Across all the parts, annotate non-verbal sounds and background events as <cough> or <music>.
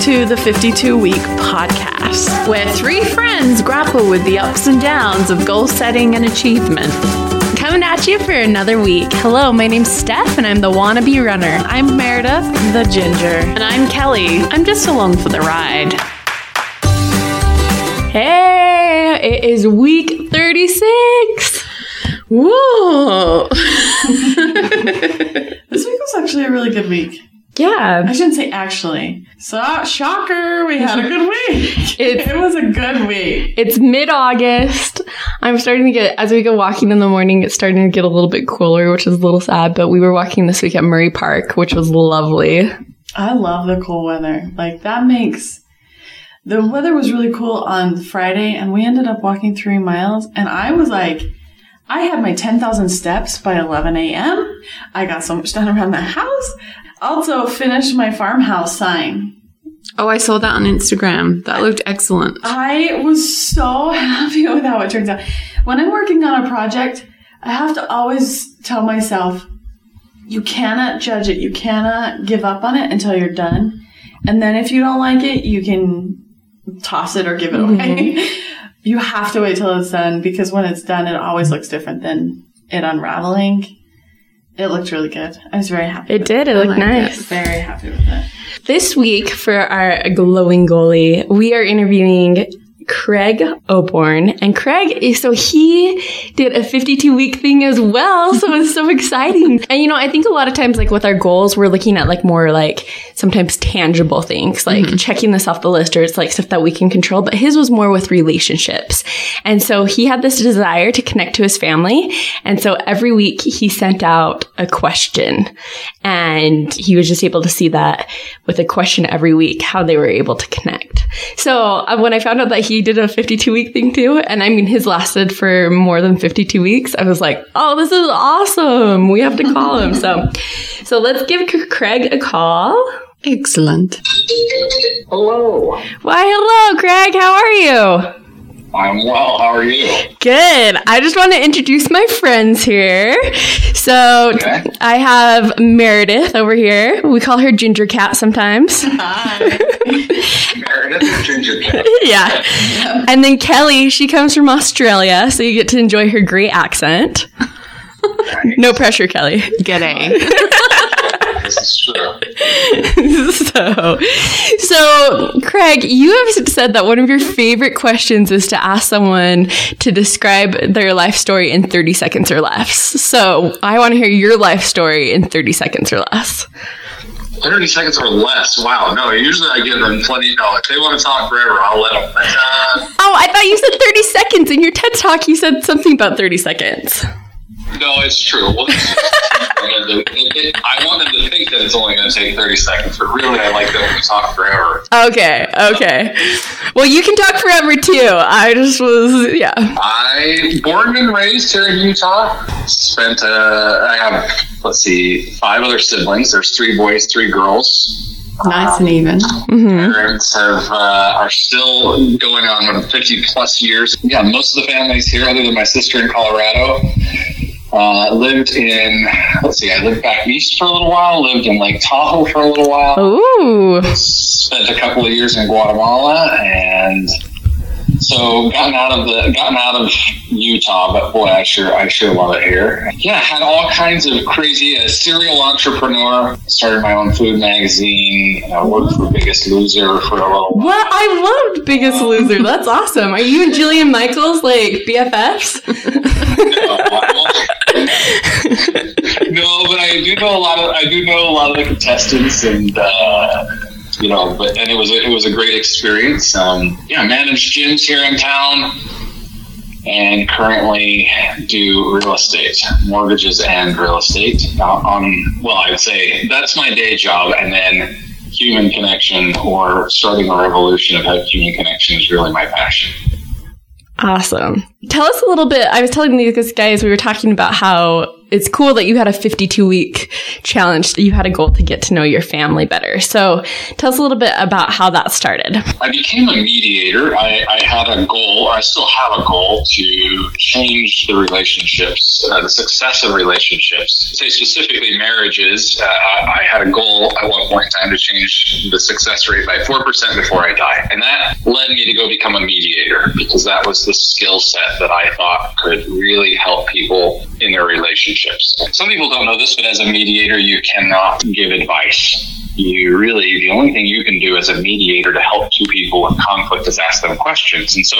to the 52 Week Podcast, where three friends grapple with the ups and downs of goal setting and achievement. Coming at you for another week. Hello, my name's Steph, and I'm the wannabe runner. I'm Meredith, the ginger. And I'm Kelly. I'm just along for the ride. Hey, it is week 36. Whoa. <laughs> This week was actually a really good week. Yeah. I shouldn't say actually. So, shocker, we had a good week. <laughs> It was a good week. It's mid August. I'm starting to get, as we go walking in the morning, it's starting to get a little bit cooler, which is a little sad. But we were walking this week at Murray Park, which was lovely. I love the cool weather. Like, that makes. The weather was really cool on Friday, and we ended up walking three miles, and I was like, I had my 10,000 steps by 11 a.m. I got so much done around the house. Also, finished my farmhouse sign. Oh, I saw that on Instagram. That looked excellent. I was so <laughs> happy with how it turns out. When I'm working on a project, I have to always tell myself, you cannot judge it. You cannot give up on it until you're done. And then if you don't like it, you can toss it or give it mm-hmm. away. <laughs> you have to wait till it's done because when it's done, it always looks different than it unraveling. It looked really good. I was very happy. It did. It I looked nice. Very happy with it. This week, for our glowing goalie, we are interviewing Craig Oborn. And Craig, so he did a 52 week thing as well. So it's so exciting. And you know, I think a lot of times, like with our goals, we're looking at like more like sometimes tangible things, like mm-hmm. checking this off the list or it's like stuff that we can control. But his was more with relationships. And so he had this desire to connect to his family. And so every week he sent out a question and he was just able to see that with a question every week, how they were able to connect. So uh, when I found out that he did a 52 week thing too, and I mean, his lasted for more than 52 weeks, I was like, oh, this is awesome. We have to call him. So, so let's give C- Craig a call. Excellent. Hello. Why, hello, Craig. How are you? I'm well. How are you? Good. I just want to introduce my friends here. So Okay. I have Meredith over here. We call her Ginger Cat sometimes. Meredith and Ginger Cat. <laughs> yeah. And then Kelly, she comes from Australia, so you get to enjoy her great accent. No pressure, Kelly. G'day. <laughs> This is true. <laughs> so, so Craig, you have said that one of your favorite questions is to ask someone to describe their life story in 30 seconds or less. So I want to hear your life story in 30 seconds or less. 30 seconds or less. Wow. No, usually I give them plenty. No, if they want to talk forever, I'll let them. Uh, Oh, I thought you said 30 seconds. In your TED talk, you said something about 30 seconds. no, it's true. Well, it's it, it, I want them to think that it's only going to take 30 seconds, but really, I like them to talk forever. Okay, okay. Well, you can talk forever too. I just was, yeah. I born and raised here in Utah. Spent uh, I have let's see five other siblings. There's three boys, three girls. nice and even. Parents have uh, are still going on with 50 plus years. Yeah, most of the families here, other than my sister in Colorado, uh, lived in. Let's see, I lived back east for a little while. Lived in Lake Tahoe for a little while. Ooh. Spent a couple of years in Guatemala, and so gotten out of the gotten out of Utah. But boy, I sure I sure love it here. Yeah, had all kinds of crazy. A serial entrepreneur. Started my own food magazine. Uh, worked for Biggest Loser for a little while. What? I loved Biggest Loser. That's awesome. Are you and Jillian Michaels like BFFs? <laughs> no, but I do know a lot of I do know a lot of the contestants, and uh, you know, but and it was a, it was a great experience. Um, yeah, manage gyms here in town, and currently do real estate, mortgages, and real estate. Uh, on well, I'd say that's my day job, and then human connection or starting a revolution of how human connection is really my passion. Awesome. Tell us a little bit. I was telling these guys we were talking about how it's cool that you had a 52 week challenge. You had a goal to get to know your family better. So tell us a little bit about how that started. I became a mediator. I, I had a goal, I still have a goal to change the relationships, uh, the success of relationships. Say specifically marriages. Uh, I had a goal at one point in time to change the success rate by 4% before I die. And that led me to go become a mediator because that was the skill set that I thought could really help people in their relationships. Some people don't know this, but as a mediator, you cannot give advice. You really, the only thing you can do as a mediator to help two people in conflict is ask them questions. And so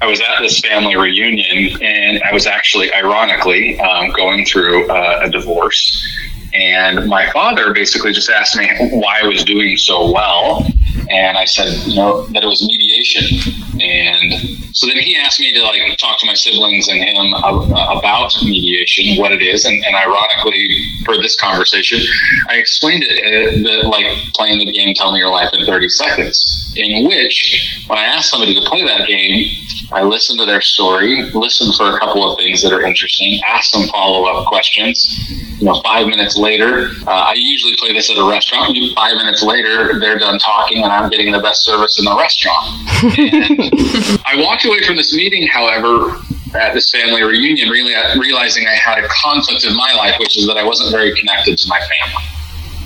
I was at this family reunion and I was actually, ironically, um, going through uh, a divorce. And my father basically just asked me why I was doing so well. And I said, you know, that it was mediation. And so then he asked me to like talk to my siblings and him about mediation, what it is. And, and ironically, for this conversation, I explained it uh, the, like playing the game, Tell Me Your Life in 30 Seconds, in which when I asked somebody to play that game, I listen to their story, listen for a couple of things that are interesting, ask them follow up questions. You know, five minutes later, uh, I usually play this at a restaurant. Five minutes later, they're done talking, and I'm getting the best service in the restaurant. <laughs> I walked away from this meeting, however, at this family reunion, really realizing I had a conflict in my life, which is that I wasn't very connected to my family,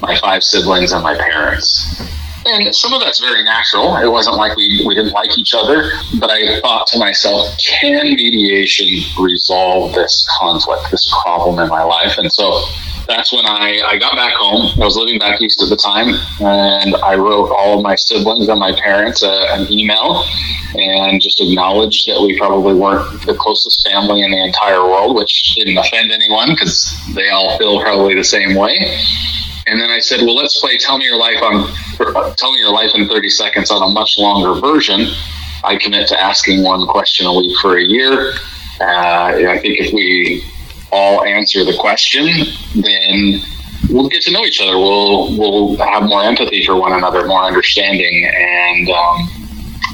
my five siblings, and my parents. And some of that's very natural. It wasn't like we, we didn't like each other, but I thought to myself, can mediation resolve this conflict, this problem in my life? And so that's when I, I got back home. I was living back east at the time, and I wrote all of my siblings and my parents uh, an email and just acknowledged that we probably weren't the closest family in the entire world, which didn't offend anyone because they all feel probably the same way. And then I said, well, let's play Tell Me Your Life on Tell Me Your Life in 30 Seconds on a much longer version. I commit to asking one question a week for a year. Uh, I think if we all answer the question, then we'll get to know each other. We'll we'll have more empathy for one another, more understanding, and um,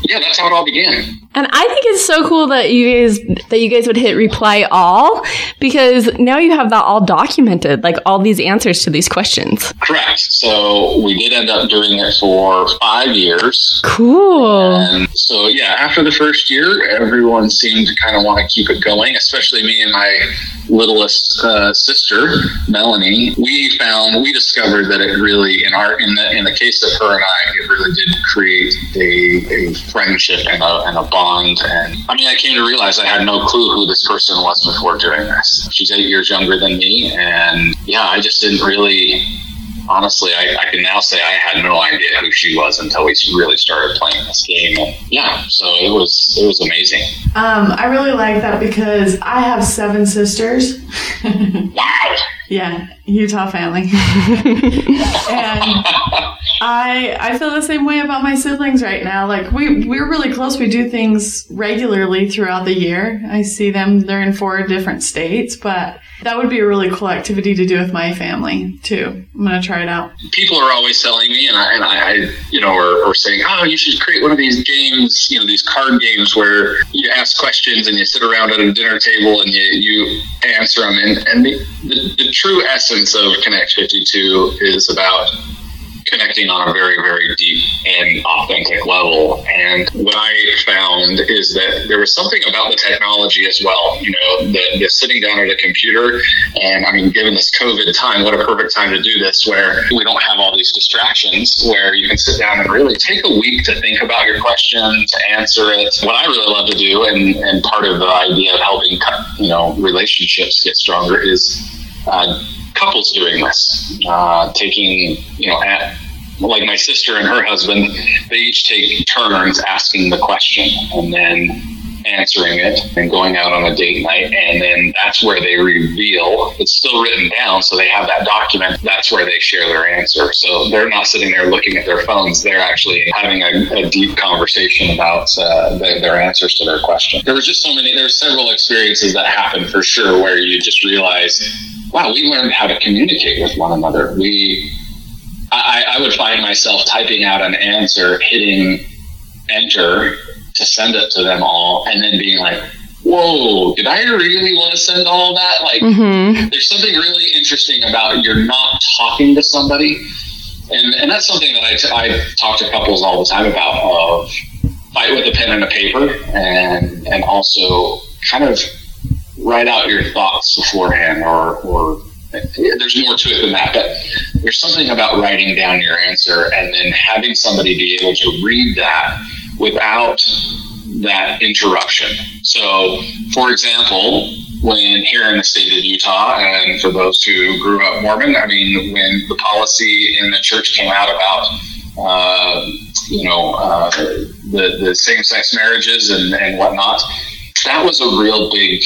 yeah, that's how it all began. And I think it's so cool that you guys that you guys would hit reply all because now you have that all documented, like all these answers to these questions. Correct. So we did end up doing it for five years. Cool. And so yeah, after the first year, everyone seemed to kind of want to keep it going, especially me and my littlest uh, sister, Melanie. We found we discovered that it really in our in the in the case of her and I, it really did create a, a friendship and a, and a bond. And I mean, I came to realize I had no clue who this person was before doing this. She's eight years younger than me, and yeah, I just didn't really honestly, I, I, can now say I had no idea who she was until we really started playing this game. And yeah, so it was it was amazing. Um, I really like that because I have seven sisters. <laughs> wow. Yeah, Utah family. <laughs> and I I feel the same way about my siblings right now. Like we we're really close. We do things regularly throughout the year. I see them. They're in four different states, but that would be a really cool activity to do with my family too. I'm gonna try it out. People are always telling me, and I, and I, I you know, or, or saying, "Oh, you should create one of these games, you know, these card games where you ask questions and you sit around at a dinner table and you, you answer them." And, and the, the, the true essence of Connect 52 is about connecting on a very, very deep and authentic level. And what I found is that there was something about the technology as well. You know, the, the sitting down at a computer, and I mean, given this COVID time, what a perfect time to do this, where we don't have all these distractions, where you can sit down and really take a week to think about your question, to answer it. What I really love to do, and, and part of the idea of helping, you know, relationships get stronger is uh, couples doing this, uh, taking, you know, at, like my sister and her husband, they each take turns asking the question and then answering it and going out on a date night. And then that's where they reveal it's still written down. So they have that document. That's where they share their answer. So they're not sitting there looking at their phones. They're actually having a, a deep conversation about uh, the, their answers to their question. There was just so many, there's several experiences that happened for sure where you just realize wow, we learned how to communicate with one another. We, I, I would find myself typing out an answer, hitting enter to send it to them all, and then being like, whoa, did I really want to send all that? Like, Mm-hmm. there's something really interesting about you're not talking to somebody. And, and that's something that I, t- I talk to couples all the time about of fight with a pen and a paper and, and also kind of write out your thoughts beforehand or, or there's more to it than that, but there's something about writing down your answer and then having somebody be able to read that without that interruption. So, for example, when here in the state of Utah, and for those who grew up Mormon, I mean, when the policy in the church came out about, uh, you know, uh, the, the same sex marriages and, and whatnot, that was a real big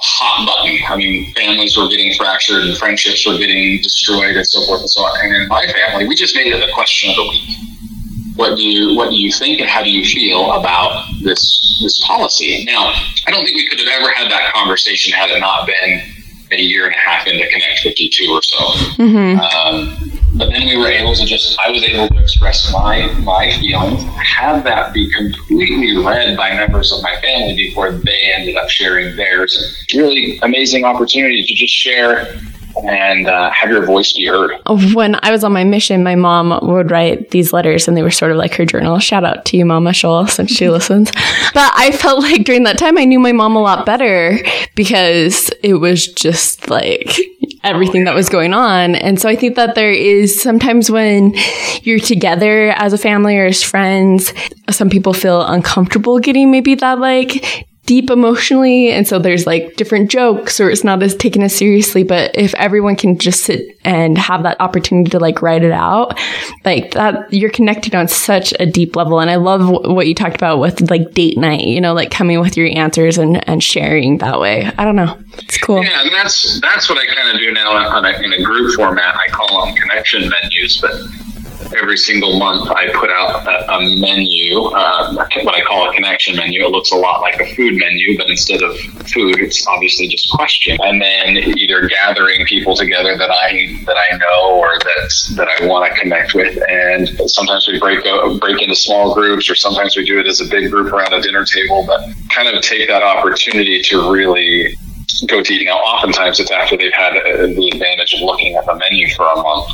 hot button. I mean, families were getting fractured and friendships were getting destroyed and so forth and so on. And in my family, we just made it the question of the week. What do you what do you think and how do you feel about this this policy? Now, I don't think we could have ever had that conversation had it not been a year and a half into Connect 52 or so. Mm-hmm. Um, but then we were able to just, I was able to express my my feelings, have that be completely read by members of my family before they ended up sharing theirs. Really amazing opportunity to just share and uh, have your voice be heard. When I was on my mission, my mom would write these letters and they were sort of like her journal. Shout out to you, Mama Shoal, since she <laughs> listens. But I felt like during that time, I knew my mom a lot better because it was just like everything that was going on. And so I think that there is sometimes when you're together as a family or as friends, some people feel uncomfortable getting maybe that like deep emotionally and so there's like different jokes or it's not as taken as seriously but if everyone can just sit and have that opportunity to like write it out like that you're connected on such a deep level and i love w- what you talked about with like date night you know like coming with your answers and and sharing that way. I don't know. It's cool. Yeah, and that's that's what I kind of do now a, in a group format. I call them connection menus, but every single month I put out a, a menu, uh, what I call a connection menu. It looks a lot like a food menu, but instead of food, it's obviously just question. And then either gathering people together that I that I know or that that I want to connect with. And sometimes we break break into small groups, or sometimes we do it as a big group around a dinner table. But kind of take that opportunity to really go deep. Now, oftentimes it's after they've had uh, the advantage of looking at the menu for a month,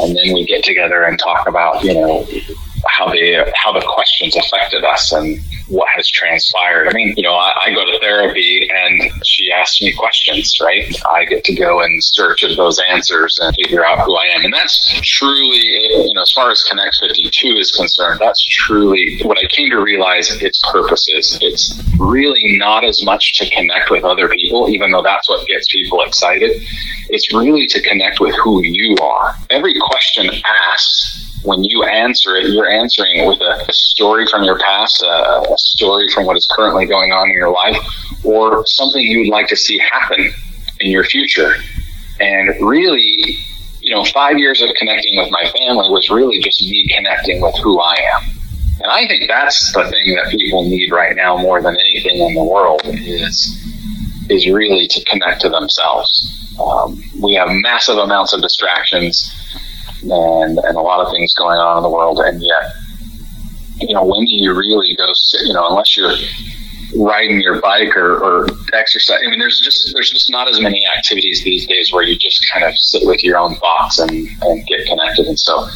and then we get together and talk about, you know, how they how the questions affected us and what has transpired. I mean, you know, I, I go to therapy and she asks me questions, right? I get to go in search of those answers and figure out who I am, and that's truly, you know, as far as Connect 52 is concerned, that's truly what I came to realize its purpose is. It's really not as much to connect with other people, even though that's what gets people excited. It's really to connect with who you are. Every question asked when you answer it, you're answering it with a, story from your past, a, a, story from what is currently going on in your life, or something you'd like to see happen in your future. And really, you know, five years of connecting with my family was really just me connecting with who I am. And I think that's the thing that people need right now more than anything in the world is is really to connect to themselves. Um, we have massive amounts of distractions and, and a lot of things going on in the world. And yet, you know, when do you really go sit, you know, unless you're riding your bike or, or exercise, I mean, there's just, there's just not as many activities these days where you just kind of sit with your own thoughts and, and get connected. And so,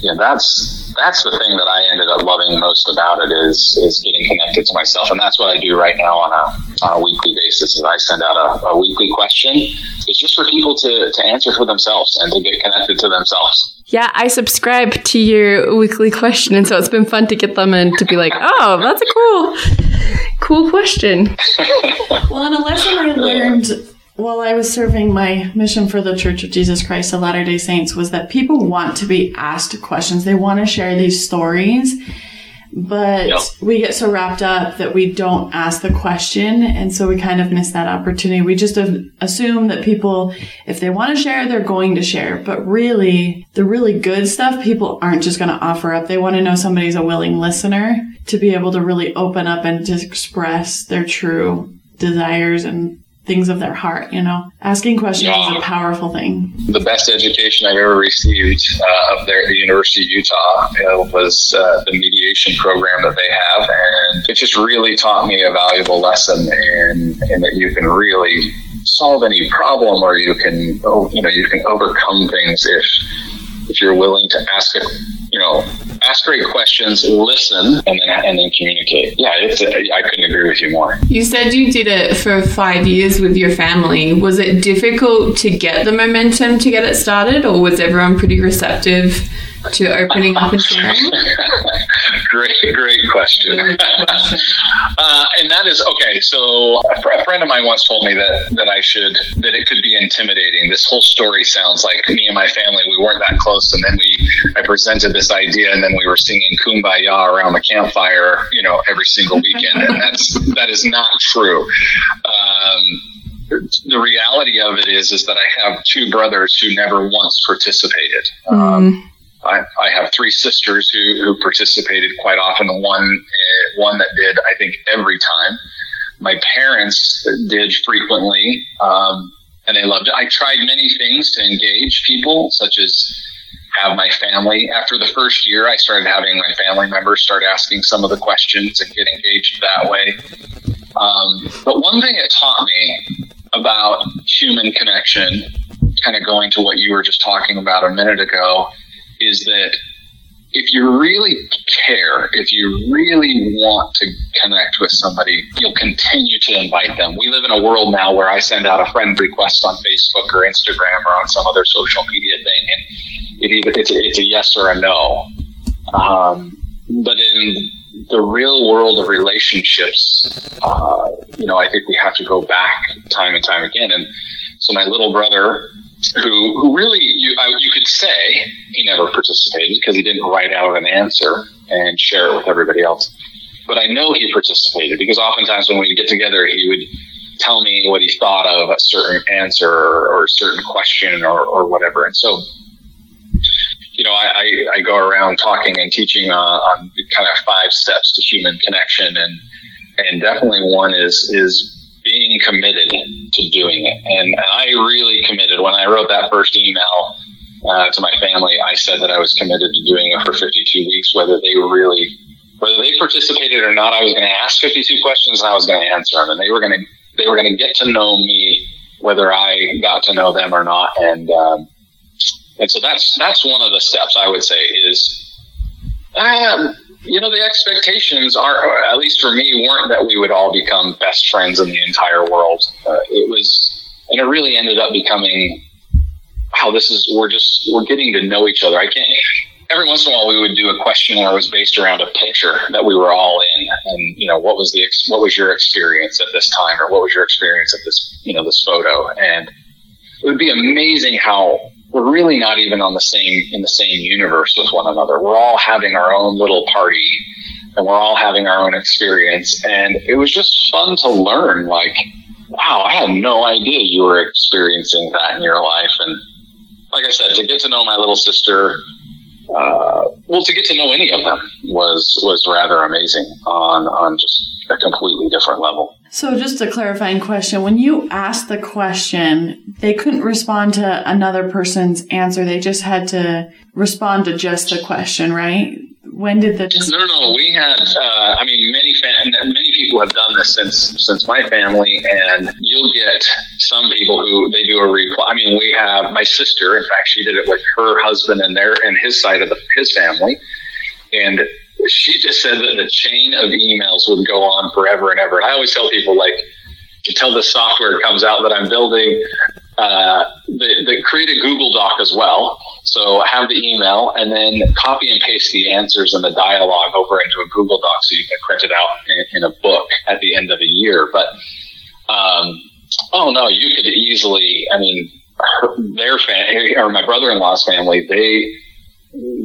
you know, that's, that's the thing that I ended up loving most about it is, is getting connected to myself. And that's what I do right now on a, on a weekly basis is I send out a, a weekly question. It's just for people to, to answer for themselves and to get connected to themselves. Yeah, I subscribe to your weekly question, and so it's been fun to get them and to be like, "Oh, that's a cool, cool question." Well, and a lesson I learned while I was serving my mission for the Church of Jesus Christ of Latter day Saints was that people want to be asked questions. They want to share these stories, but Yep. we get so wrapped up that we don't ask the question. And so we kind of miss that opportunity. We just assume that people, if they want to share, they're going to share. But really, the really good stuff, people aren't just going to offer up. They want to know somebody's a willing listener to be able to really open up and just express their true desires and things of their heart, you know? Asking questions Yeah. is a powerful thing. the best education I've ever received uh, up there at the University of Utah you know, was uh, the mediation program that they have, and it just really taught me a valuable lesson in, in that you can really solve any problem, or you can oh, you know you can overcome things if if you're willing to ask a you know ask great questions, listen, and then and then communicate. Yeah, it's I couldn't agree with you more. You said you did it for five years with your family. Was it difficult to get the momentum to get it started, or was everyone pretty receptive to opening up and sharing? <laughs> great, great question. <laughs> Uh, and that is okay. So a, fr- a friend of mine once told me that that I should that it could be intimidating. This whole story sounds like me and my family. We weren't that close, and then we I presented this idea, and then we were singing "Kumbaya" around the campfire, you know, every single weekend, and that's that is not true. Um, the reality of it is, is that I have two brothers who never once participated. Um, I, I have three sisters who, who participated quite often. One, uh, one that did, I think, every time. My parents did frequently, um, and they loved it. I tried many things to engage people, such as have my family. After the first year, I started having my family members start asking some of the questions and get engaged that way. Um, but one thing it taught me about human connection, kind of going to what you were just talking about a minute ago, is that if you really care, if you really want to connect with somebody, you'll continue to invite them. We live in a world now where I send out a friend request on Facebook or Instagram or on some other social media thing, and it either it's a, it's a yes or a no. Um, but in the real world of relationships, uh, you know, I think we have to go back time and time again. And so my little brother, who who really you I, you could say he never participated because he didn't write out an answer and share it with everybody else. But I know he participated because oftentimes when we'd get together, he would tell me what he thought of a certain answer or, a certain question or, or whatever. And so, you know, I, I, I go around talking and teaching uh, on kind of five steps to human connection, and and definitely one is is being committed to doing it. And I really committed when I wrote that first email uh, to my family. I said that I was committed to doing it for 52 weeks, whether they were really, whether they participated or not. I was going to ask 52 questions and I was going to answer them, and they were going to, they were going to get to know me, whether I got to know them or not. And um, and so that's that's one of the steps I would say is. Um, you know, the expectations are, at least for me, weren't that we would all become best friends in the entire world. Uh, it was, and it really ended up becoming, wow, this is, we're just, we're getting to know each other. I can't, every once in a while we would do a question where it was based around a picture that we were all in. And, you know, what was the, ex- what was your experience at this time or what was your experience at this, you know, this photo? And it would be amazing how we're really not even on the same in the same universe with one another. We're all having our own little party and we're all having our own experience. And it was just fun to learn like, wow, I had no idea you were experiencing that in your life. And like I said, to get to know my little sister, uh, well, to get to know any of them was was rather amazing on on just a completely different level. So, just a clarifying question. When you asked the question, they couldn't respond to another person's answer. They just had to respond to just the question, right? When did the No, no, no. We had. Uh, I mean, many fa- many people have done this since since my family, and you'll get some people who they do a reply. I mean, we have my sister. In fact, she did it with her husband and their and his side of the, his family, and she just said that the chain of emails would go on forever and ever. And I always tell people like until the software comes out that I'm building, uh, they, they create a Google Doc as well. So have the email and then copy and paste the answers and the dialogue over into a Google Doc so you can print it out in, in a book at the end of the year. But um, oh no, you could easily. I mean, her, their family or my brother-in-law's family, they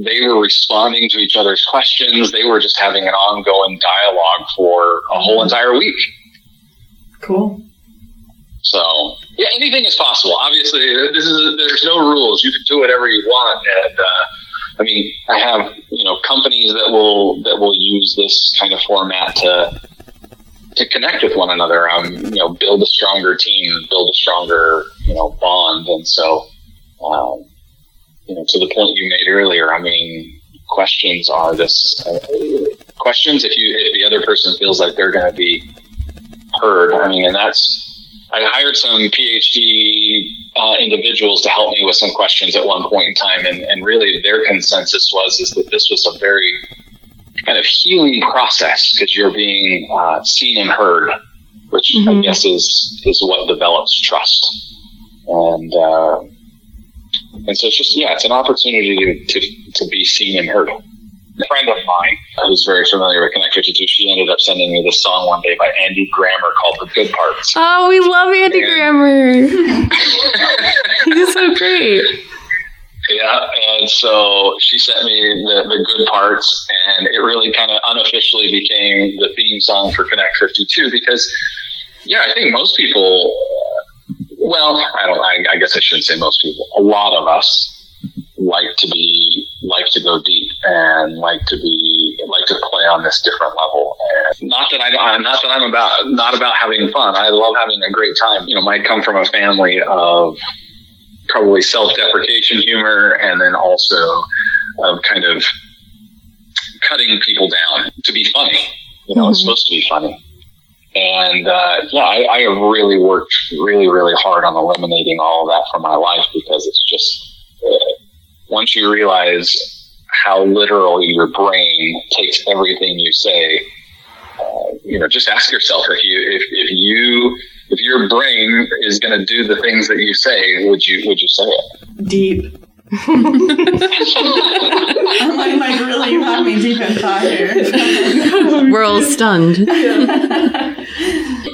they were responding to each other's questions. They were just having an ongoing dialogue for a whole entire week. Cool. So yeah, anything is possible. Obviously, this is there's no rules. You can do whatever you want, and uh, I mean, I have you know companies that will that will use this kind of format to to connect with one another, um, you know, build a stronger team, build a stronger, you know, bond. And so, um, you know, to the point you made earlier, I mean, questions are this uh, questions. If you, if the other person feels like they're going to be heard, I mean, and that's, I hired some PhD uh, individuals to help me with some questions at one point in time, and, and really their consensus was is that this was a very kind of healing process because you're being uh, seen and heard, which mm-hmm. I guess is is what develops trust. And uh, and so it's just yeah, it's an opportunity to to, to be seen and heard. A friend of mine who's very familiar with Connect 52, she ended up sending me this song one day by Andy Grammer called The Good Parts. Oh, we love Andy and Grammer. <laughs> He's so great. Yeah, and so she sent me the, the good parts, and it really kind of unofficially became the theme song for Connect 52 because, yeah, I think most people, well, I don't, I, I guess I shouldn't say most people, a lot of us like to be, like to go deep and like to be, like to play on this different level. And not that I don't, not that I'm about, not about having fun. I love having a great time. You know, might come from a family of, probably self-deprecation humor and then also of kind of cutting people down to be funny. You know, mm-hmm. it's supposed to be funny. And uh, yeah, I, I, have really worked really, really hard on eliminating all of that from my life because it's just uh, once you realize how literal your brain takes everything you say, uh, you know, just ask yourself if you if, if you if your brain is going to do the things that you say, would you would you say it? Deep. I'm like, like, really, you have me deep in thought here. We're all stunned.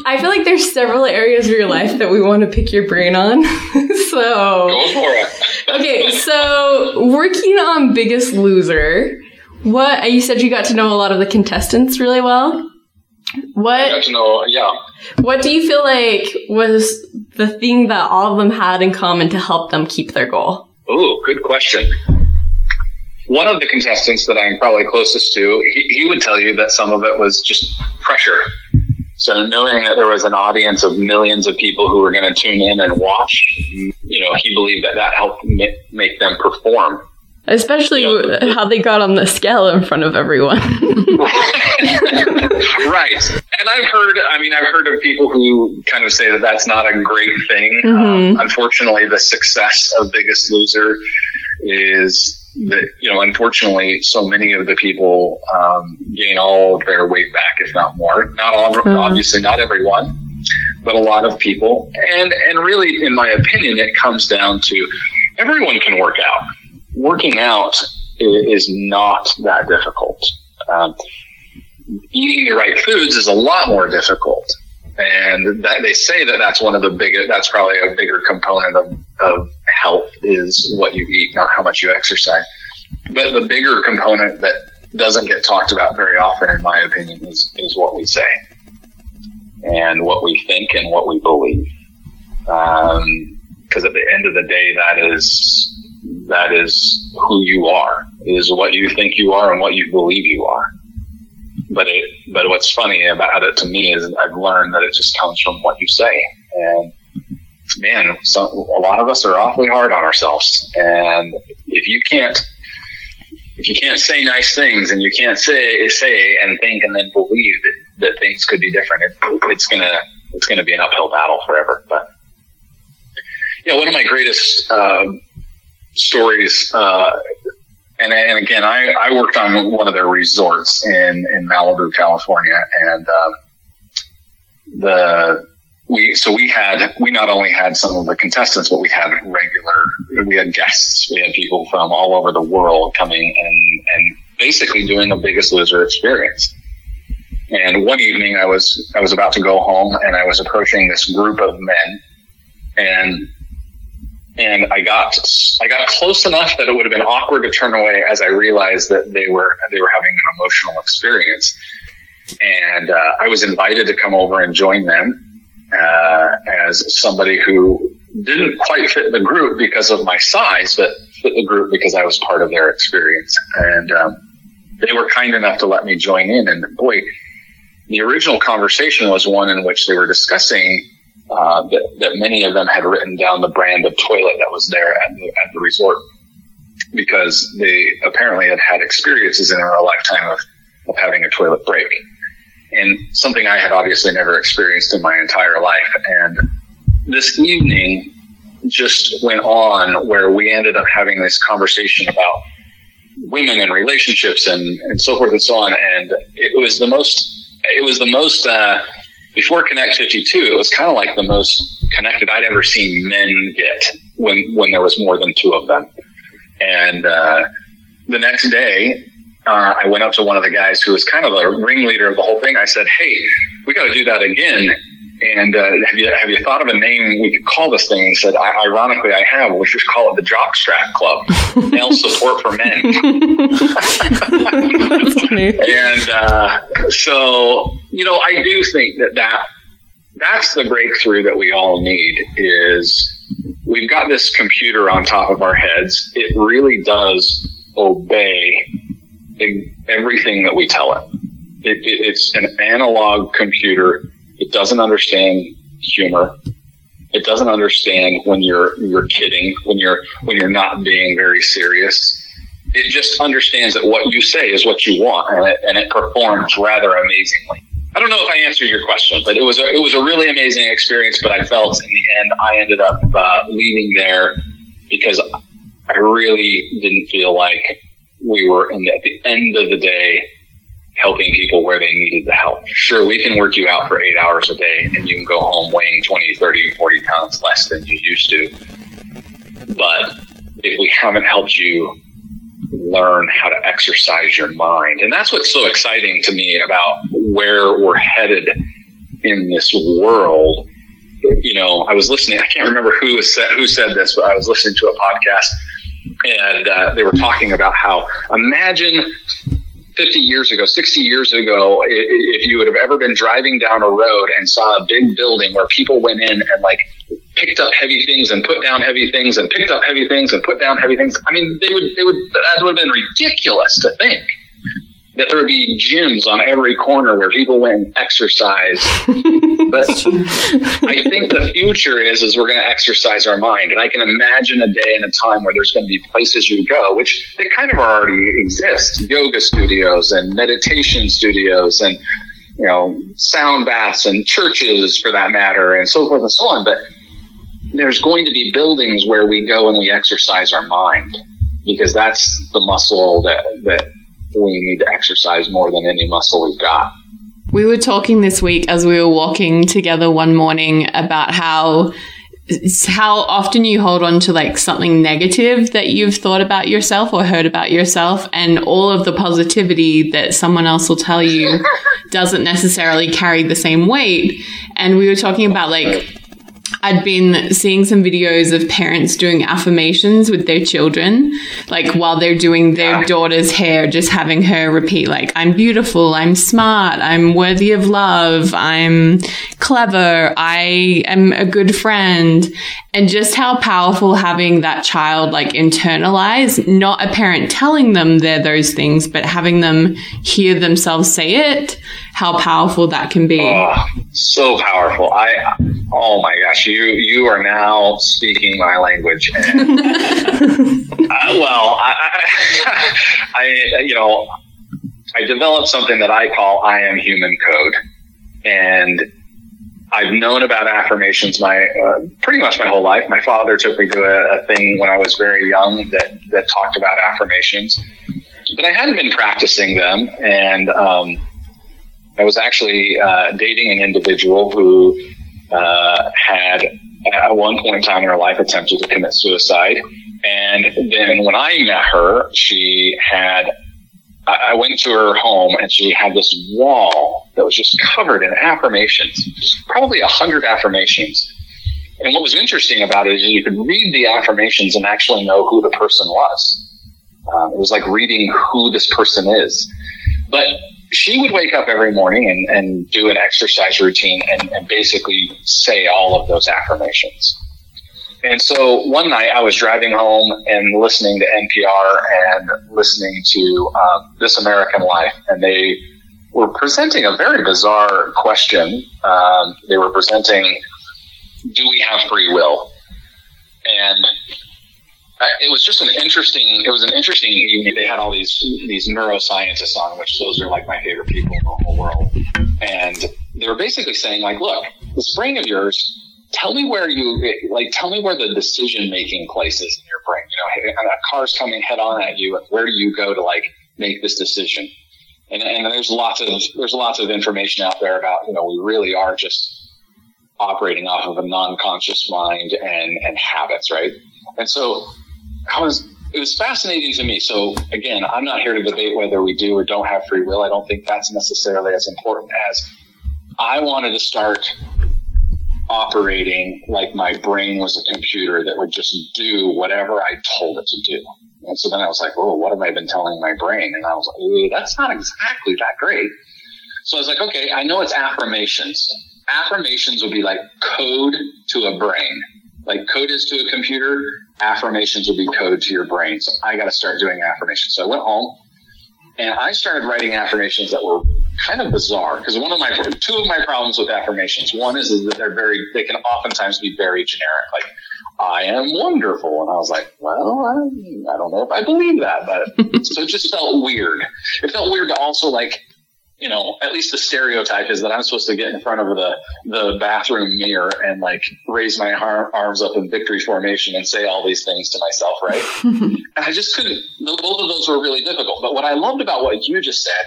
I feel like there's several areas of your life that we want to pick your brain on. <laughs> so go for it. okay, so working on Biggest Loser, what uh, you said you got to know a lot of the contestants really well. What? I got to know, yeah. What do you feel like was the thing that all of them had in common to help them keep their goal? Oh, good question. One of the contestants that I'm probably closest to, he, he would tell you that some of it was just pressure. So knowing that there was an audience of millions of people who were going to tune in and watch, you know, he believed that that helped make them perform Especially yeah. how they got on the scale in front of everyone. <laughs> right. And I've heard, I mean, I've heard of people who kind of say that that's not a great thing. Um, mm-hmm. Um, unfortunately, the success of Biggest Loser is that, you know, unfortunately, so many of the people um, gain all of their weight back, if not more. Not all, mm-hmm. obviously, not everyone but a lot of people. And and really, in my opinion, it comes down to everyone can work out working out is not that difficult. Um, eating the right foods is a lot more difficult. And that they say that that's one of the biggest, that's probably a bigger component of, of health is what you eat, not how much you exercise. But the bigger component that doesn't get talked about very often, in my opinion, is, is what we say and what we think and what we believe. Because um, at the end of the day, that is that is who you are, is what you think you are and what you believe you are. But it, but what's funny about it to me is I've learned that it just comes from what you say. And man, so, a lot of us are awfully hard on ourselves. And if you can't, if you can't say nice things and you can't say, say and think and then believe that, that things could be different, it, it's gonna, it's gonna be an uphill battle forever. But yeah, one of my greatest, uh, stories. Uh, and, and again, I, I worked on one of their resorts in, in Malibu, California. And, um, the, we, so we had, we not only had some of the contestants, but we had regular, we had guests. We had people from all over the world coming and, and basically doing the biggest loser experience. And one evening I was, I was about to go home and I was approaching this group of men and and I got I got close enough that it would have been awkward to turn away as I realized that they were they were having an emotional experience, and uh, I was invited to come over and join them uh, as somebody who didn't quite fit the group because of my size, but fit the group because I was part of their experience, and um, they were kind enough to let me join in. And boy, the original conversation was one in which they were discussing uh, that, that many of them had written down the brand of toilet that was there at the, at the resort because they apparently had had experiences in their lifetime of, of having a toilet break. And something I had obviously never experienced in my entire life. And this evening just went on where we ended up having this conversation about women and relationships and, and so forth and so on. And it was the most, it was the most, uh, before Connect 52, it was kind of like the most connected I'd ever seen men get when, when there was more than two of them. And, uh, the next day, uh, I went up to one of the guys who was kind of a ringleader of the whole thing. I said, Hey, we got to do that again. And uh, have you have you thought of a name we could call this thing? He said, ironically, I have. We should call it the Jockstrap Club, <laughs> male support for men. <laughs> and uh, so, you know, I do think that that that's the breakthrough that we all need. Is we've got this computer on top of our heads. It really does obey everything that we tell it. it, it it's an analog computer it doesn't understand humor. It doesn't understand when you're you're kidding, when you're when you're not being very serious. It just understands that what you say is what you want, and it, and it performs rather amazingly. I don't know if I answered your question, but it was a, it was a really amazing experience. But I felt in the end, I ended up uh, leaving there because I really didn't feel like we were in the, at the end of the day helping people where they needed the help. Sure, we can work you out for eight hours a day and you can go home weighing 20, 30, 40 pounds less than you used to. But if we haven't helped you learn how to exercise your mind, and that's what's so exciting to me about where we're headed in this world. You know, I was listening, I can't remember who said, who said this, but I was listening to a podcast and uh, they were talking about how imagine 50 years ago, 60 years ago, if you would have ever been driving down a road and saw a big building where people went in and like picked up heavy things and put down heavy things and picked up heavy things and put down heavy things. I mean, they would, they would, that would have been ridiculous to think that there would be gyms on every corner where people went and exercise. <laughs> but I think the future is is we're going to exercise our mind, and I can imagine a day and a time where there's going to be places you go, which they kind of already exist: yoga studios and meditation studios, and you know, sound baths and churches, for that matter, and so forth and so on. But there's going to be buildings where we go and we exercise our mind because that's the muscle that that we need to exercise more than any muscle we've got. We were talking this week as we were walking together one morning about how how often you hold on to like something negative that you've thought about yourself or heard about yourself and all of the positivity that someone else will tell you <laughs> doesn't necessarily carry the same weight and we were talking about like I'd been seeing some videos of parents doing affirmations with their children, like while they're doing their daughter's hair, just having her repeat, like, I'm beautiful, I'm smart, I'm worthy of love, I'm clever, I am a good friend. And just how powerful having that child like internalize, not a parent telling them they're those things, but having them hear themselves say it, how powerful that can be. Oh, so powerful. I, oh my gosh, you, you are now speaking my language. And, <laughs> uh, well, I, I, <laughs> I, you know, I developed something that I call I am human code. And I've known about affirmations my uh, pretty much my whole life. My father took me to a, a, thing when I was very young that that talked about affirmations, but I hadn't been practicing them. And um, I was actually uh, dating an individual who uh, had at one point in time in her life attempted to commit suicide. And then when I met her, she had I went to her home and she had this wall that was just covered in affirmations, probably a hundred affirmations. And what was interesting about it is you could read the affirmations and actually know who the person was. Um, it was like reading who this person is. But she would wake up every morning and, and do an exercise routine and, and basically say all of those affirmations. And so one night I was driving home and listening to NPR and listening to um, This American Life, and they were presenting a very bizarre question. Um, they were presenting, "Do we have free will?" And it was just an interesting. It was an interesting evening. They had all these these neuroscientists on, which those are like my favorite people in the whole world. And they were basically saying, like, look, this brain of yours. Tell me where you like. Tell me where the decision making place is in your brain. You know, a car's coming head on at you, and where do you go to like make this decision? And, and there's lots of there's lots of information out there about you know we really are just operating off of a non-conscious mind and and habits, right? And so It was fascinating to me. So again, I'm not here to debate whether we do or don't have free will. I don't think that's necessarily as important as I wanted to start operating like my brain was a computer that would just do whatever I told it to do. And so then I was like, oh, what have I been telling my brain? And I was like, that's not exactly that great. So I was like, okay, I know it's affirmations. Affirmations would be like code to a brain. Like code is to a computer, affirmations would be code to your brain. So I got to start doing affirmations. So I went home and I started writing affirmations that were kind of bizarre because one of my two of my problems with affirmations one is, is that they're very they can oftentimes be very generic like I am wonderful. And I was like, well, I, I don't know if I believe that, but <laughs> so it just felt weird. It felt weird to also like, you know, at least the stereotype is that I'm supposed to get in front of the, the bathroom mirror and like raise my ar- arms up in victory formation and say all these things to myself, right? <laughs> and I just couldn't, both of those were really difficult. But what I loved about what you just said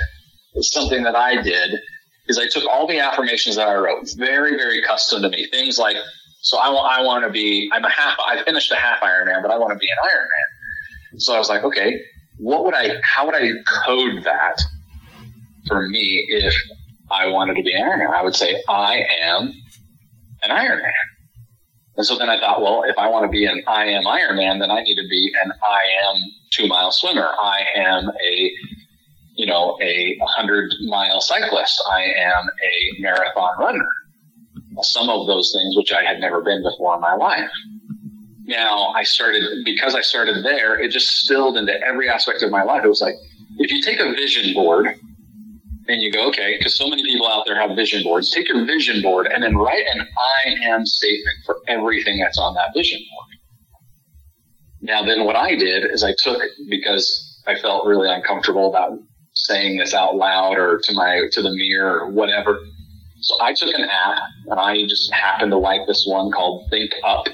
is something that I did is I took all the affirmations that I wrote, very, very custom to me. Things like so I, I want to be, I'm a half, I finished a half Ironman, but I want to be an Ironman. So I was like, okay, what would I, how would I code that for me if I wanted to be an Iron Man, I would say, I am an Iron Man. And so then I thought, well, if I want to be an I am Iron Man, then I need to be an I am two mile swimmer. I am a, you know, a hundred mile cyclist. I am a marathon runner some of those things which I had never been before in my life. Now I started, because I started there, it just spilled into every aspect of my life. It was like, if you take a vision board and you go, okay, because so many people out there have vision boards, take your vision board and then write an I am statement for everything that's on that vision board. Now, then what I did is I took, because I felt really uncomfortable about saying this out loud or to my, to the mirror or whatever. So I took an app and I just happened to like this one called Think Up.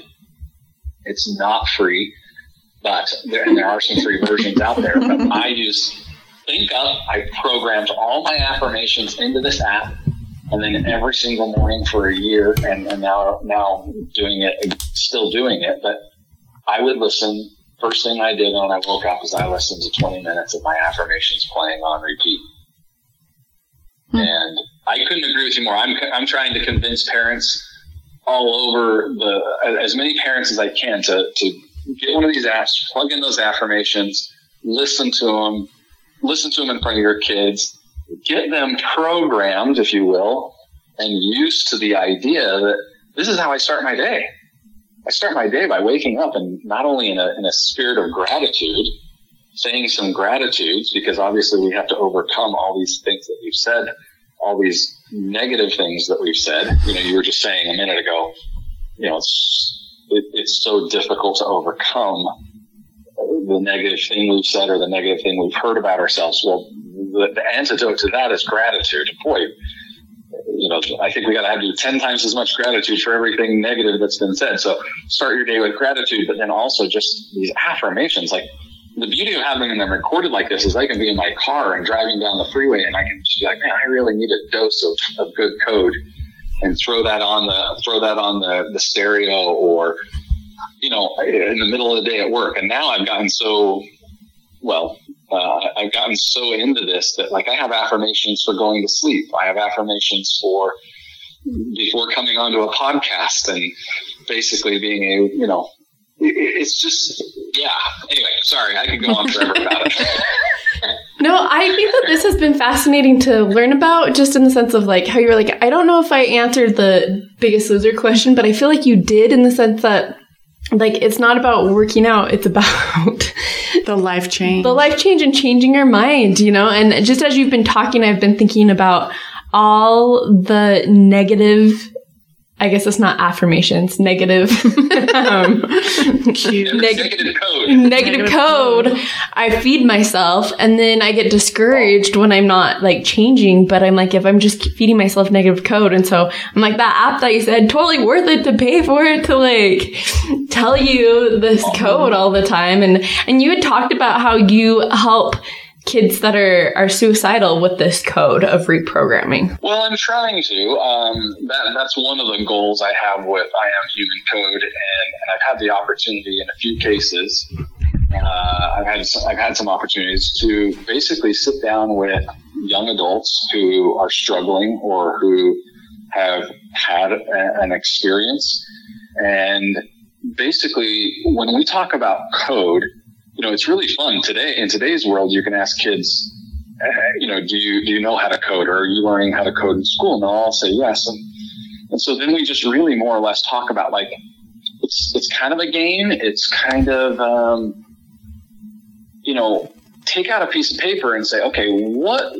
It's not free, but there, and there are some free versions out there. But I used ThinkUp. I programmed all my affirmations into this app, and then every single morning for a year, and, and now now doing it, still doing it. But I would listen. First thing I did when I woke up is I listened to 20 minutes of my affirmations playing on repeat. Hmm. And I couldn't agree with you more. I'm, I'm trying to convince parents all over the, as many parents as I can to, to get one of these apps, plug in those affirmations, listen to them, listen to them in front of your kids, get them programmed, if you will, and used to the idea that this is how I start my day. I start my day by waking up and not only in a, in a spirit of gratitude, saying some gratitudes, because obviously we have to overcome all these things that we've said all these negative things that we've said. You know, you were just saying a minute ago, you know, it's, it, it's so difficult to overcome the negative thing we've said or the negative thing we've heard about ourselves. Well, the, the antidote to that is gratitude. Boy, you know, I think we got to have do 10 times as much gratitude for everything negative that's been said. So start your day with gratitude, but then also just these affirmations like, the beauty of having them recorded like this is I can be in my car and driving down the freeway and I can just be like, man, I really need a dose of, of good code and throw that on the throw that on the, the stereo or you know in the middle of the day at work. And now I've gotten so well, uh, I've gotten so into this that like I have affirmations for going to sleep. I have affirmations for before coming onto a podcast and basically being a you know it's just yeah. Anyway, sorry, I could go on forever about it. <laughs> no, I think that this has been fascinating to learn about, just in the sense of like how you were like, I don't know if I answered the biggest loser question, but I feel like you did in the sense that like it's not about working out, it's about <laughs> The life change. the life change and changing your mind, you know? And just as you've been talking, I've been thinking about all the negative, I guess it's not affirmations, negative, <laughs> um, Negative, neg- negative code. negative Negative code. I feed myself and then I get discouraged when I'm not like changing, but I'm like, if I'm just feeding myself negative code. And so I'm like, that app that you said, totally worth it to pay for it to like tell you this code all the time. And, and you had talked about how you help kids that are, are suicidal with this code of reprogramming. Well, I'm trying to. Um, that that's one of the goals I have with I Am Human Code, and, and I've had the opportunity in a few cases. Uh, I've had some, I've had some opportunities to basically sit down with young adults who are struggling or who have had a, an experience, and basically when we talk about code, you know, it's really fun today. In today's world, you can ask kids, you know, do you do you know how to code, or are you learning how to code in school? And they'll all say yes. And and so then we just really more or less talk about like it's it's kind of a game. It's kind of um, you know, take out a piece of paper and say, okay, what